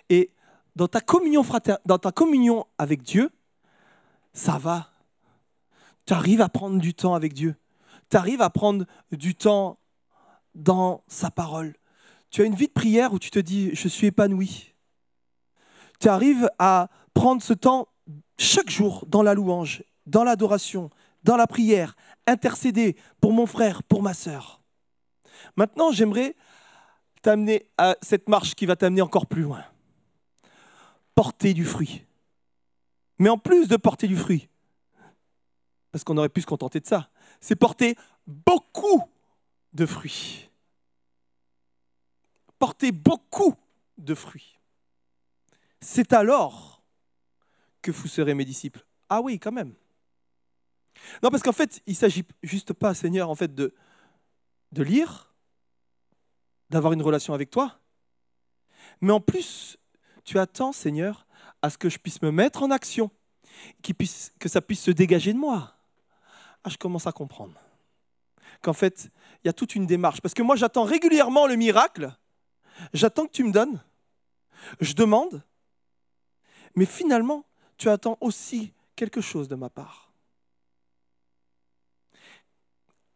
Et dans ta communion, avec Dieu, ça va. Tu arrives à prendre du temps avec Dieu. Tu arrives à prendre du temps dans sa parole. Tu as une vie de prière où tu te dis, je suis épanoui. Tu arrives à prendre ce temps chaque jour dans la louange, dans l'adoration, dans la prière, intercéder pour mon frère, pour ma sœur. Maintenant, j'aimerais t'amener à cette marche qui va t'amener encore plus loin. Porter du fruit. Mais en plus de porter du fruit, parce qu'on aurait pu se contenter de ça, c'est porter beaucoup de fruits. Porter beaucoup de fruits. C'est alors que vous serez mes disciples. Ah oui, quand même. Non, parce qu'en fait, il ne s'agit juste pas, Seigneur, en fait, de, de lire, d'avoir une relation avec toi, mais en plus, tu attends, Seigneur, à ce que je puisse me mettre en action, que ça puisse se dégager de moi. Ah, je commence à comprendre qu'en fait, il y a toute une démarche. Parce que moi, j'attends régulièrement le miracle, j'attends que tu me donnes, je demande, mais finalement, tu attends aussi quelque chose de ma part.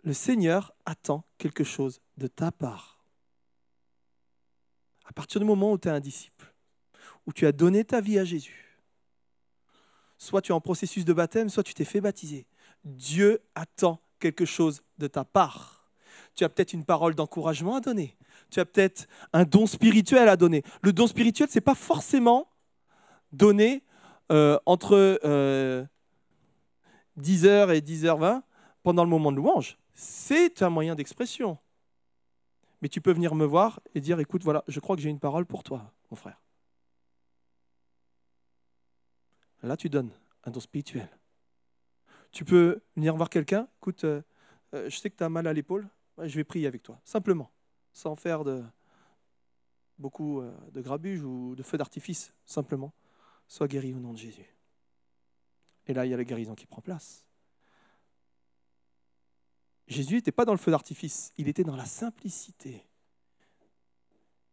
Le Seigneur attend quelque chose de ta part. À partir du moment où tu es un disciple, où tu as donné ta vie à Jésus, soit tu es en processus de baptême, soit tu t'es fait baptiser, Dieu attend quelque chose de ta part. Tu as peut-être une parole d'encouragement à donner. Tu as peut-être un don spirituel à donner. Le don spirituel, ce n'est pas forcément donner euh, entre 10h euh, et 10h20 pendant le moment de louange. C'est un moyen d'expression. Mais tu peux venir me voir et dire, écoute, voilà, je crois que j'ai une parole pour toi, mon frère. Là, tu donnes un don spirituel. Tu peux venir voir quelqu'un, écoute, euh, je sais que tu as mal à l'épaule, je vais prier avec toi, simplement, sans faire de, beaucoup de grabuge ou de feux d'artifice, simplement sois guéri au nom de Jésus. Et là, il y a la guérison qui prend place. Jésus n'était pas dans le feu d'artifice, il était dans la simplicité.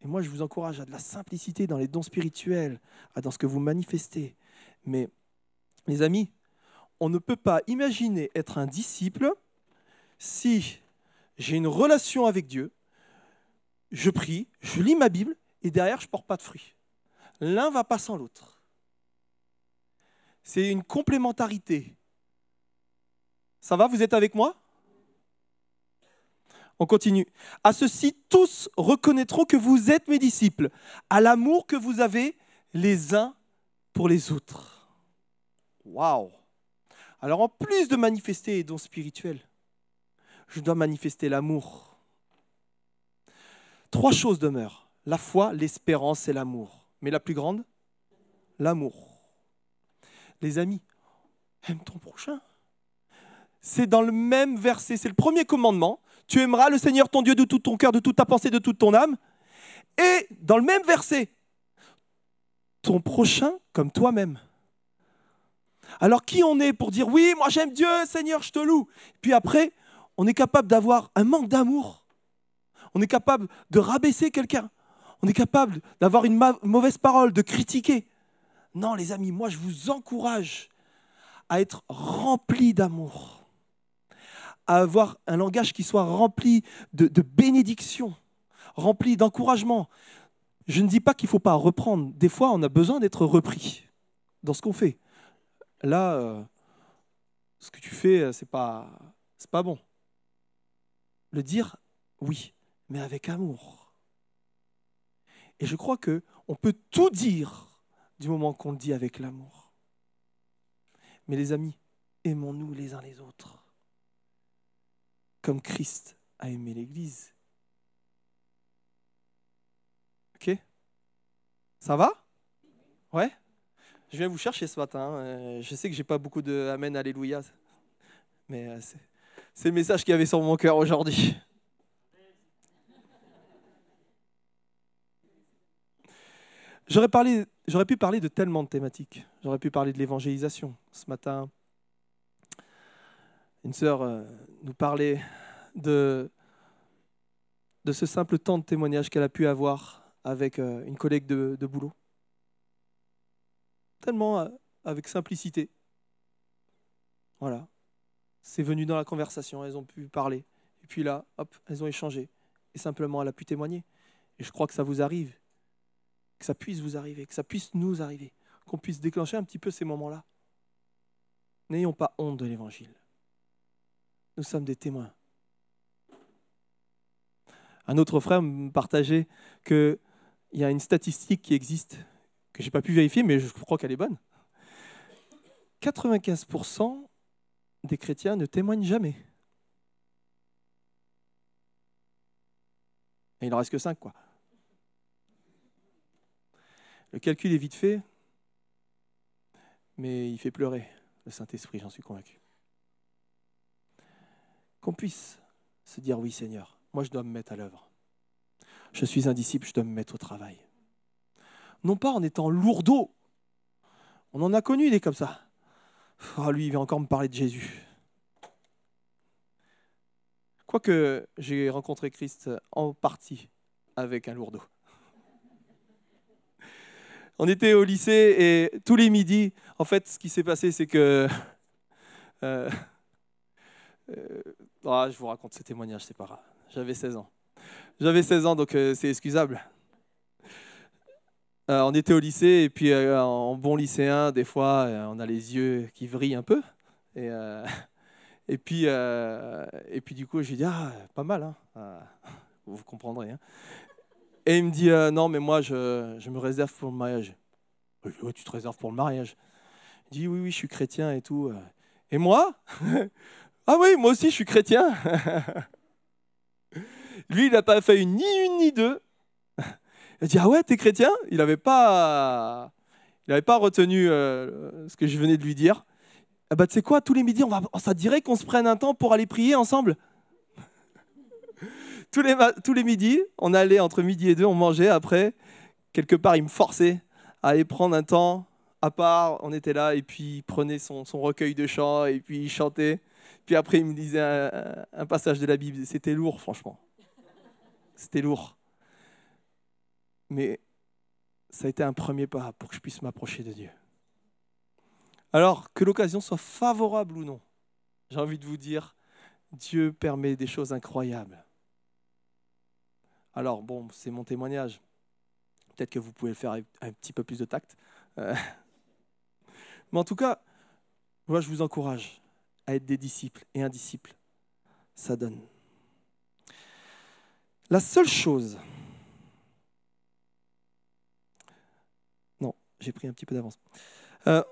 Et moi, je vous encourage à de la simplicité dans les dons spirituels, dans ce que vous manifestez. Mais, les amis, on ne peut pas imaginer être un disciple si j'ai une relation avec Dieu, je prie, je lis ma Bible, et derrière, je ne porte pas de fruits. L'un va pas sans l'autre. C'est une complémentarité. Ça va, vous êtes avec moi? On continue. À ceci, tous reconnaîtront que vous êtes mes disciples, à l'amour que vous avez les uns pour les autres. Waouh Alors en plus de manifester les dons spirituels, je dois manifester l'amour. Trois choses demeurent. La foi, l'espérance et l'amour. Mais la plus grande L'amour les amis, aime ton prochain. C'est dans le même verset, c'est le premier commandement. Tu aimeras le Seigneur ton Dieu de tout ton cœur, de toute ta pensée, de toute ton âme. Et dans le même verset, ton prochain comme toi-même. Alors qui on est pour dire oui, moi j'aime Dieu, Seigneur, je te loue? Puis après, on est capable d'avoir un manque d'amour. On est capable de rabaisser quelqu'un. On est capable d'avoir une mauvaise parole, de critiquer. Non, les amis, moi je vous encourage à être remplis d'amour, à avoir un langage qui soit rempli de, de bénédiction, rempli d'encouragement. Je ne dis pas qu'il ne faut pas reprendre. Des fois, on a besoin d'être repris dans ce qu'on fait. Là, euh, ce que tu fais, euh, c'est pas, c'est pas bon. Le dire, oui, mais avec amour. Et je crois que on peut tout dire du moment qu'on le dit avec l'amour. Mais les amis, aimons-nous les uns les autres, comme Christ a aimé l'Église. Ok Ça va? Ouais Je viens vous chercher ce matin. Euh, je sais que j'ai pas beaucoup de Amen, Alléluia, mais euh, c'est le message qu'il y avait sur mon cœur aujourd'hui. J'aurais pu parler de tellement de thématiques. J'aurais pu parler de l'évangélisation. Ce matin, une sœur euh, nous parlait de, de ce simple temps de témoignage qu'elle a pu avoir avec euh, une collègue de, de boulot. Tellement euh, avec simplicité. Voilà. C'est venu dans la conversation, elles ont pu parler. Et puis là, hop, elles ont échangé. Et simplement, elle a pu témoigner. Et je crois que ça vous arrive que ça puisse vous arriver, que ça puisse nous arriver, qu'on puisse déclencher un petit peu ces moments-là. N'ayons pas honte de l'Évangile. Nous sommes des témoins. Un autre frère me partageait qu'il y a une statistique qui existe, que je n'ai pas pu vérifier, mais je crois qu'elle est bonne. 95% des chrétiens ne témoignent jamais. Il n'en reste que 5, quoi. Le calcul est vite fait, mais il fait pleurer le Saint-Esprit, j'en suis convaincu. Qu'on puisse se dire oui Seigneur, moi je dois me mettre à l'œuvre. Je suis un disciple, je dois me mettre au travail. Non pas en étant lourdeau. On en a connu des comme ça. Oh, lui, il va encore me parler de Jésus. Quoique j'ai rencontré Christ en partie avec un lourdeau on était au lycée et tous les midis, en fait, ce qui s'est passé, c'est que. Euh, euh, ah, je vous raconte ce témoignage, c'est pas grave. J'avais 16 ans. J'avais 16 ans, donc euh, c'est excusable. on était au lycée et puis en bon lycéen, des fois, on a les yeux qui vrillent un peu. Et, puis, et puis du coup, j'ai dit ah, pas mal, hein. Ah, vous comprendrez. Hein. Et il me dit euh, Non, mais moi, je, me réserve pour le mariage. Je tu te réserves pour le mariage. Il dit Oui, oui, je suis chrétien et tout. Et moi? Ah oui, moi aussi, je suis chrétien. Lui, il n'a pas fait une, ni une ni deux. Il dit Ah ouais, t'es chrétien? Il n'avait pas, pas retenu euh, ce que je venais de lui dire. Ah bah, tu sais quoi, tous les midis, on va, ça dirait qu'on se prenne un temps pour aller prier ensemble tous les, tous les midis, on allait entre midi et deux, on mangeait. Après, quelque part, il me forçait à aller prendre un temps à part. On était là et puis il prenait son, son recueil de chants et puis il chantait. Puis après, il me disait un passage de la Bible. C'était lourd, franchement. C'était lourd. Mais ça a été un premier pas pour que je puisse m'approcher de Dieu. Alors, que l'occasion soit favorable ou non, j'ai envie de vous dire, Dieu permet des choses incroyables. Alors, bon, c'est mon témoignage. Peut-être que vous pouvez le faire avec un petit peu plus de tact. Euh, mais en tout cas, moi, je vous encourage à être des disciples. Et un disciple, ça donne. La seule chose... Non, j'ai pris un petit peu d'avance. Euh,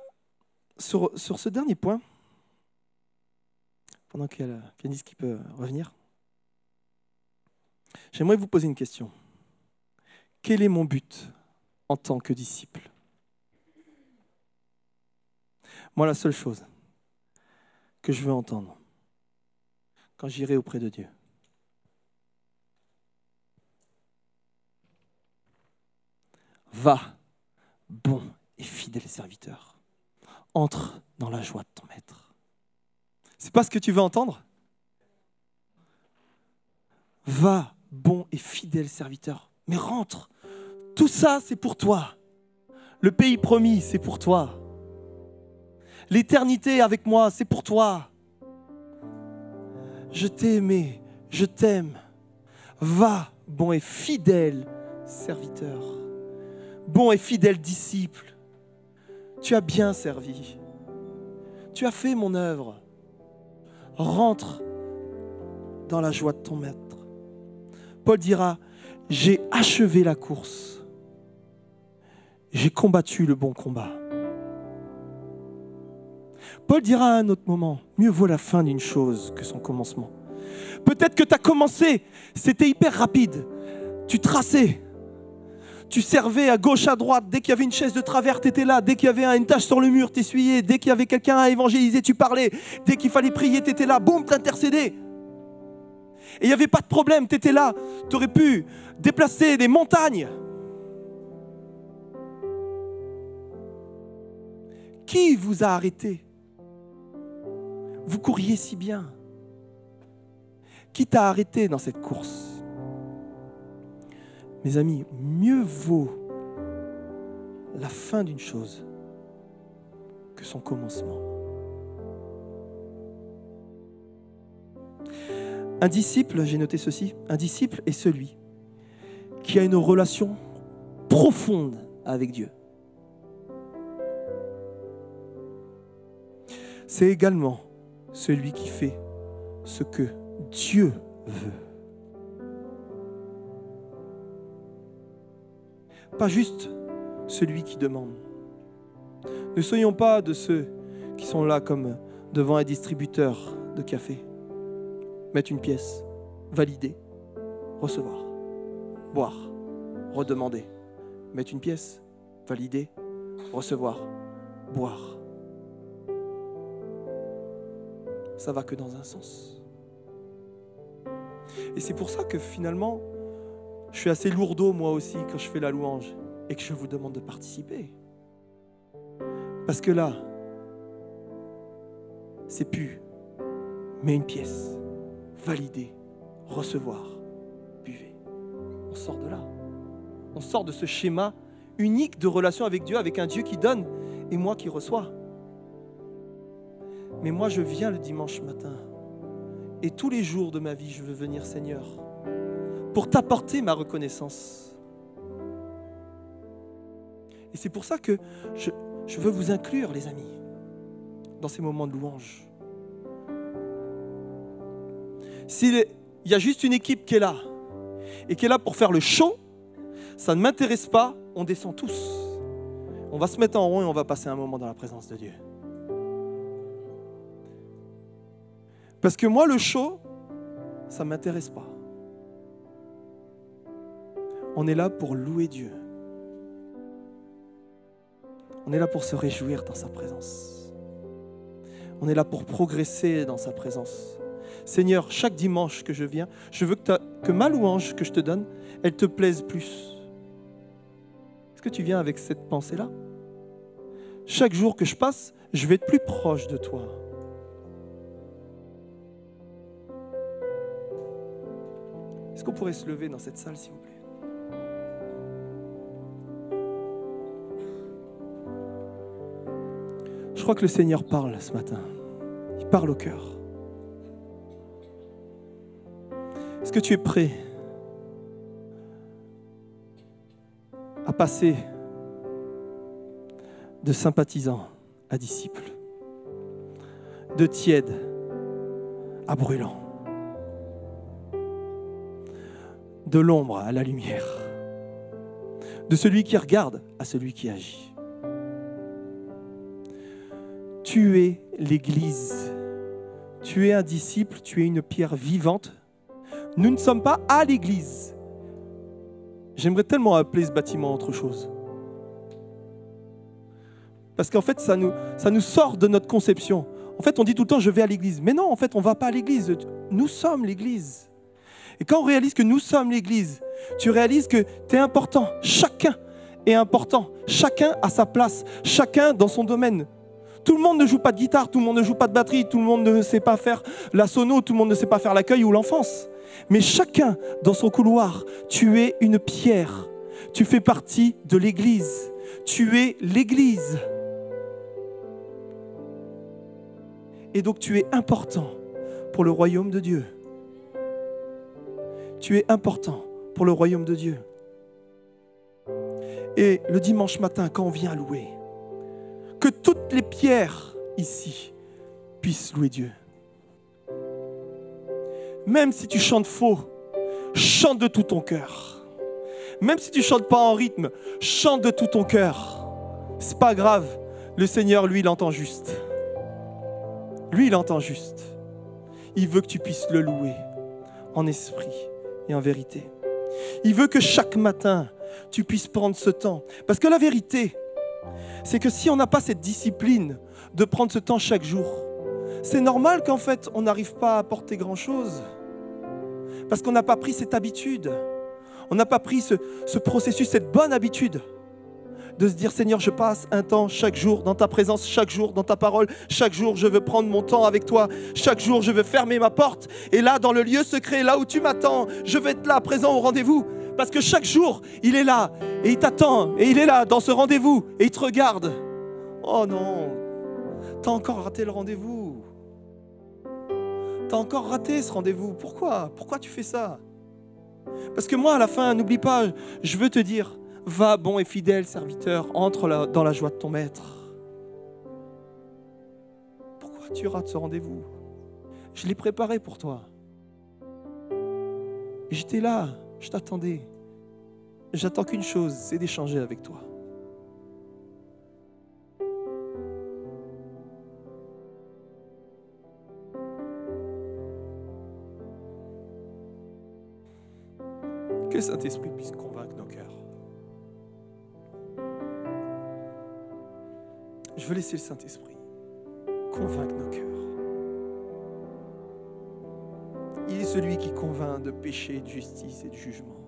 sur, sur, ce dernier point, pendant qu'il y a la pianiste qui peut revenir, J'aimerais vous poser une question. Quel est mon but en tant que disciple? Moi, la seule chose que je veux entendre quand j'irai auprès de Dieu, va, bon et fidèle serviteur, entre dans la joie de ton maître. C'est pas ce que tu veux entendre? Va, bon et fidèle serviteur, mais rentre. Tout ça, c'est pour toi. Le pays promis, c'est pour toi. L'éternité avec moi, c'est pour toi. je t'ai aimé, je t'aime. Va, bon et fidèle serviteur, bon et fidèle disciple. Tu as bien servi. Tu as fait mon œuvre. Rentre dans la joie de ton maître. Paul dira, j'ai achevé la course. J'ai combattu le bon combat. Paul dira à un autre moment, mieux vaut la fin d'une chose que son commencement. Peut-être que tu as commencé, c'était hyper rapide. Tu traçais, tu servais à gauche, à droite. Dès qu'il y avait une chaise de travers, tu étais là. Dès qu'il y avait une tache sur le mur, tu essuyais. Dès qu'il y avait quelqu'un à évangéliser, tu parlais. Dès qu'il fallait prier, tu étais là. Boum, t'intercédais. Et il n'y avait pas de problème, tu étais là. Tu aurais pu déplacer des montagnes. Qui vous a arrêté? Vous couriez si bien. Qui t'a arrêté dans cette course? Mes amis, mieux vaut la fin d'une chose que son commencement. Un disciple, j'ai noté ceci, un disciple est celui qui a une relation profonde avec Dieu. C'est également celui qui fait ce que Dieu veut. Pas juste celui qui demande. Ne soyons pas de ceux qui sont là comme devant un distributeur de café mettre une pièce, valider, recevoir, boire, redemander, mettre une pièce, valider, recevoir, boire. Ça va que dans un sens. Et c'est pour ça que finalement, je suis assez lourdeau moi aussi quand je fais la louange et que je vous demande de participer. Parce que là, c'est plus, mais une pièce valider, recevoir, buvez. On sort de là. On sort de ce schéma unique de relation avec Dieu, avec un Dieu qui donne et moi qui reçois. Mais moi, je viens le dimanche matin. Et tous les jours de ma vie, je veux venir, Seigneur, pour t'apporter ma reconnaissance. Et c'est pour ça que je, veux vous inclure, les amis, dans ces moments de louange. S'il y a juste une équipe qui est là et qui est là pour faire le show, ça ne m'intéresse pas, on descend tous. On va se mettre en rond et on va passer un moment dans la présence de Dieu. Parce que moi, le show, ça ne m'intéresse pas. On est là pour louer Dieu. On est là pour se réjouir dans sa présence. On est là pour progresser dans sa présence. Seigneur, chaque dimanche que je viens, je veux que, ma louange que je te donne, elle te plaise plus. Est-ce que tu viens avec cette pensée-là? Chaque jour que je passe, je vais être plus proche de toi. Est-ce qu'on pourrait se lever dans cette salle, s'il vous plaît? Crois que le Seigneur parle ce matin. Il parle au cœur. Est-ce que tu es prêt à passer de sympathisant à disciple, de tiède à brûlant, de l'ombre à la lumière, de celui qui regarde à celui qui agit? Tu es l'Église, tu es un disciple, tu es une pierre vivante nous ne sommes pas à l'église. J'aimerais tellement appeler ce bâtiment autre chose. Parce qu'en fait, ça nous, sort de notre conception. En fait, on dit tout le temps, je vais à l'église. Mais non, en fait, on ne va pas à l'église. Nous sommes l'église. Et quand on réalise que nous sommes l'église, tu réalises que tu es important. Chacun est important. Chacun a sa place. Chacun dans son domaine. Tout le monde ne joue pas de guitare, tout le monde ne joue pas de batterie, tout le monde ne sait pas faire la sono, tout le monde ne sait pas faire l'accueil ou l'enfance. Mais chacun dans son couloir, tu es une pierre. Tu fais partie de l'Église. Tu es l'Église. Et donc tu es important pour le royaume de Dieu. Tu es important pour le royaume de Dieu. Et le dimanche matin, quand on vient louer, que toutes les pierres ici puissent louer Dieu. Même si tu chantes faux, chante de tout ton cœur. Même si tu chantes pas en rythme, chante de tout ton cœur. C'est pas grave, le Seigneur, lui, il entend juste. Lui, il entend juste. Il veut que tu puisses le louer en esprit et en vérité. Il veut que chaque matin, tu puisses prendre ce temps. Parce que la vérité, c'est que si on n'a pas cette discipline de prendre ce temps chaque jour, c'est normal qu'en fait, on n'arrive pas à apporter grand-chose. Parce qu'on n'a pas pris cette habitude. On n'a pas pris ce, ce, processus, cette bonne habitude de se dire Seigneur, je passe un temps chaque jour dans ta présence, chaque jour dans ta parole, chaque jour je veux prendre mon temps avec toi, chaque jour je veux fermer ma porte. Et là, dans le lieu secret, là où tu m'attends, je vais être là, présent au rendez-vous. Parce que chaque jour, il est là et il t'attend et il est là dans ce rendez-vous et il te regarde. Oh non, t'as encore raté le rendez-vous. T'as encore raté ce rendez-vous. Pourquoi? Pourquoi tu fais ça? Parce que moi, à la fin, n'oublie pas, je veux te dire, va bon et fidèle serviteur, entre dans la joie de ton maître. Pourquoi tu rates ce rendez-vous? Je l'ai préparé pour toi. J'étais là, je t'attendais. J'attends qu'une chose, c'est d'échanger avec toi. Que Saint-Esprit puisse convaincre nos cœurs. Je veux laisser le Saint-Esprit convaincre nos cœurs. Il est celui qui convainc de péché, de justice et de jugement.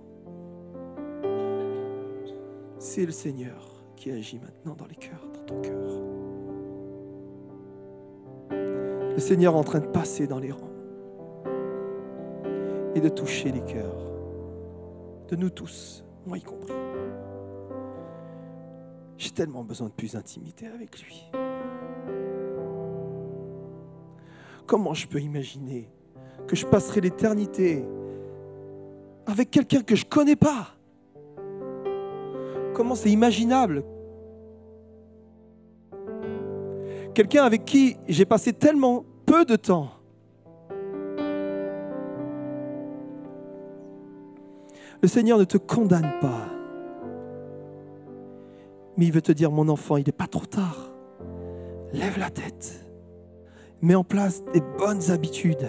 C'est le Seigneur qui agit maintenant dans les cœurs, dans ton cœur. Le Seigneur est en train de passer dans les rangs et de toucher les cœurs de nous tous, moi y compris. J'ai tellement besoin de plus d'intimité avec lui. Comment je peux imaginer que je passerai l'éternité avec quelqu'un que je ne connais pas? Comment c'est imaginable Quelqu'un avec qui j'ai passé tellement peu de temps. Le Seigneur ne te condamne pas, mais il veut te dire, mon enfant, il n'est pas trop tard. Lève la tête, mets en place des bonnes habitudes.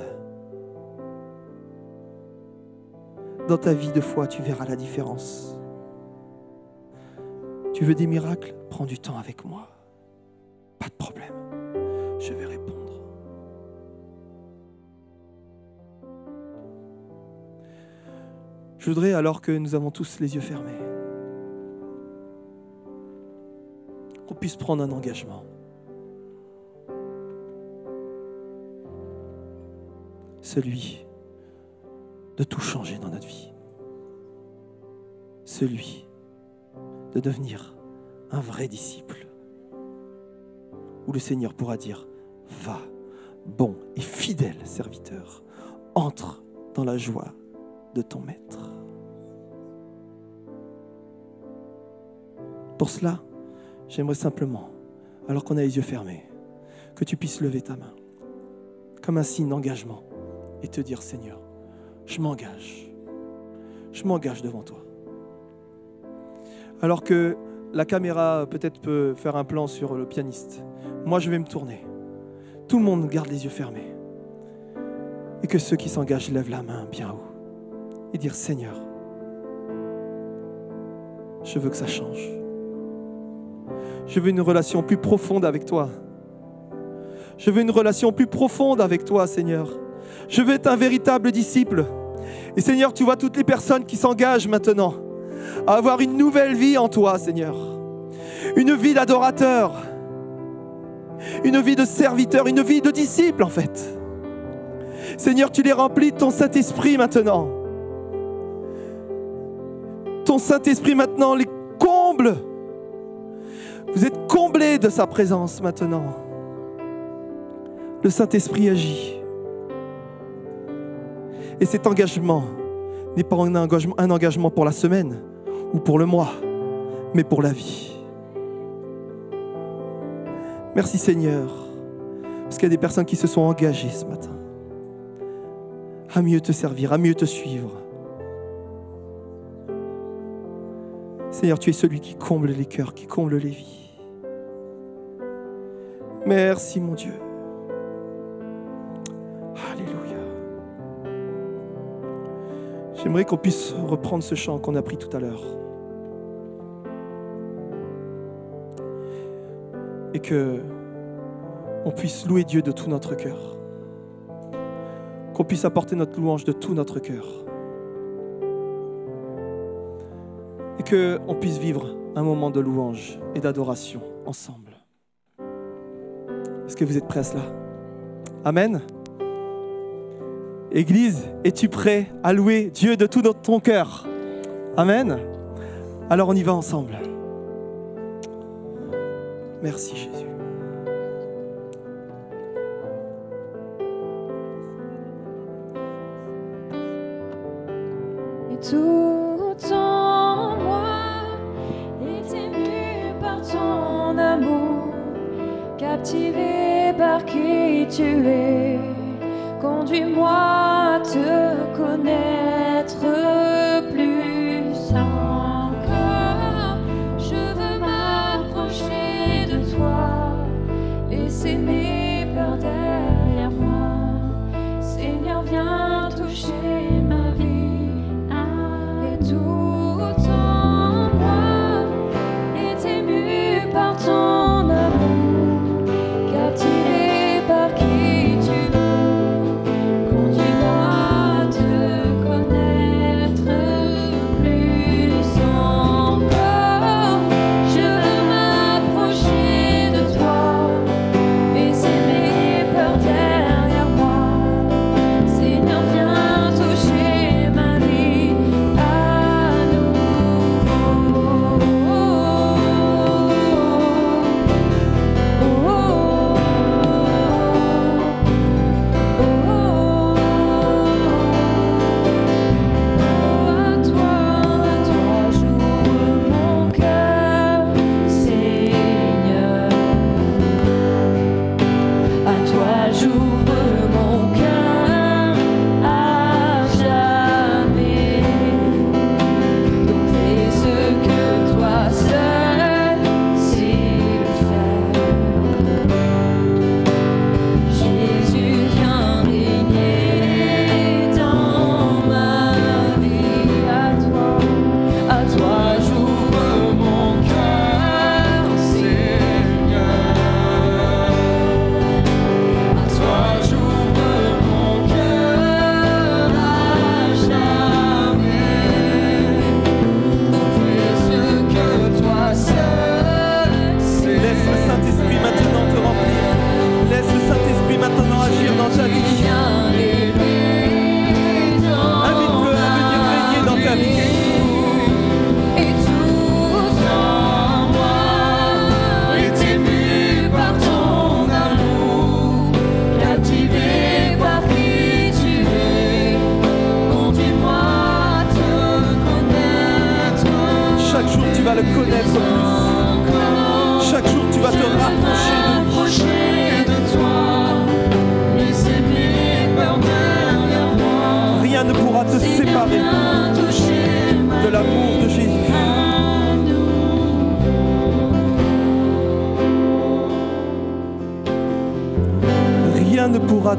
dans ta vie de foi, tu verras la différence. Tu veux des miracles? Prends du temps avec moi. Pas de problème. Je vais répondre. Je voudrais, alors que nous avons tous les yeux fermés, qu'on puisse prendre un engagement. Celui de tout changer dans notre vie. Celui de devenir un vrai disciple. Où le Seigneur pourra dire, va, bon et fidèle serviteur, entre dans la joie de ton maître. Pour cela, j'aimerais simplement, alors qu'on a les yeux fermés, que tu puisses lever ta main comme un signe d'engagement et te dire, Seigneur, je m'engage. Je m'engage devant toi. Alors que la caméra peut-être peut faire un plan sur le pianiste, moi je vais me tourner. Tout le monde garde les yeux fermés. Et que ceux qui s'engagent lèvent la main bien haut et dire Seigneur, je veux que ça change. Je veux une relation plus profonde avec toi. Je veux une relation plus profonde avec toi, Seigneur. Je veux être un véritable disciple. Et Seigneur, tu vois toutes les personnes qui s'engagent maintenant à avoir une nouvelle vie en toi, Seigneur. Une vie d'adorateur. Une vie de serviteur, une vie de disciple en fait. Seigneur, tu les remplis de ton Saint-Esprit maintenant. Ton Saint-Esprit maintenant les comble. Vous êtes comblés de sa présence maintenant. Le Saint-Esprit agit. Et cet engagement n'est pas un engagement, un engagement pour la semaine ou pour le mois, mais pour la vie. Merci Seigneur, parce qu'il y a des personnes qui se sont engagées ce matin à mieux te servir, à mieux te suivre. Seigneur, tu es celui qui comble les cœurs, qui comble les vies. Merci mon Dieu. Alléluia. J'aimerais qu'on puisse reprendre ce chant qu'on a pris tout à l'heure. Et que on puisse louer Dieu de tout notre cœur. Qu'on puisse apporter notre louange de tout notre cœur. Et qu'on puisse vivre un moment de louange et d'adoration ensemble. Est-ce que vous êtes prêts à cela? Amen. Église, es-tu prêt à louer Dieu de tout ton cœur? Amen. Alors on y va ensemble. Merci Jésus. Et tout en moi est ému par ton amour, captivé par qui tu es. Conduis-moi à te connaître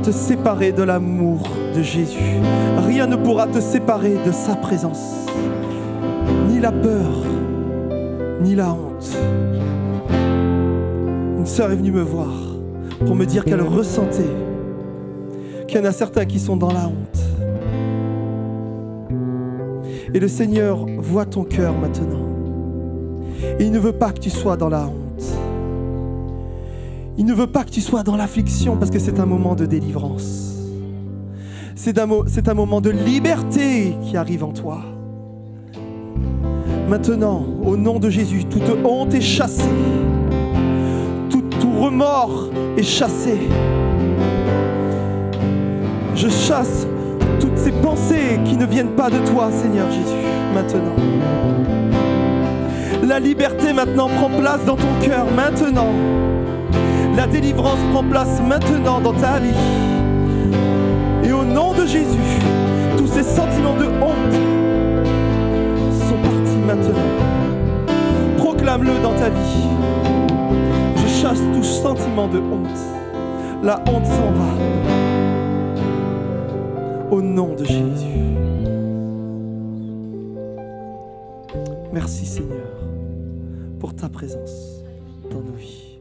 te séparer de l'amour de Jésus. Rien ne pourra te séparer de sa présence. Ni la peur, ni la honte. Une sœur est venue me voir pour me dire qu'elle ressentait qu'il y en a certains qui sont dans la honte. Et le Seigneur voit ton cœur maintenant. Et il ne veut pas que tu sois dans la honte. Il ne veut pas que tu sois dans l'affliction parce que c'est un moment de délivrance. C'est un, moment de liberté qui arrive en toi. Maintenant, au nom de Jésus, toute honte est chassée. Tout, tout remords est chassé. Je chasse toutes ces pensées qui ne viennent pas de toi, Seigneur Jésus, maintenant. La liberté maintenant prend place dans ton cœur, maintenant. La délivrance prend place maintenant dans ta vie. Et au nom de Jésus, tous ces sentiments de honte sont partis maintenant. Proclame-le dans ta vie. Je chasse tout sentiment de honte. La honte s'en va. Au nom de Jésus. Merci Seigneur pour ta présence dans nos vies.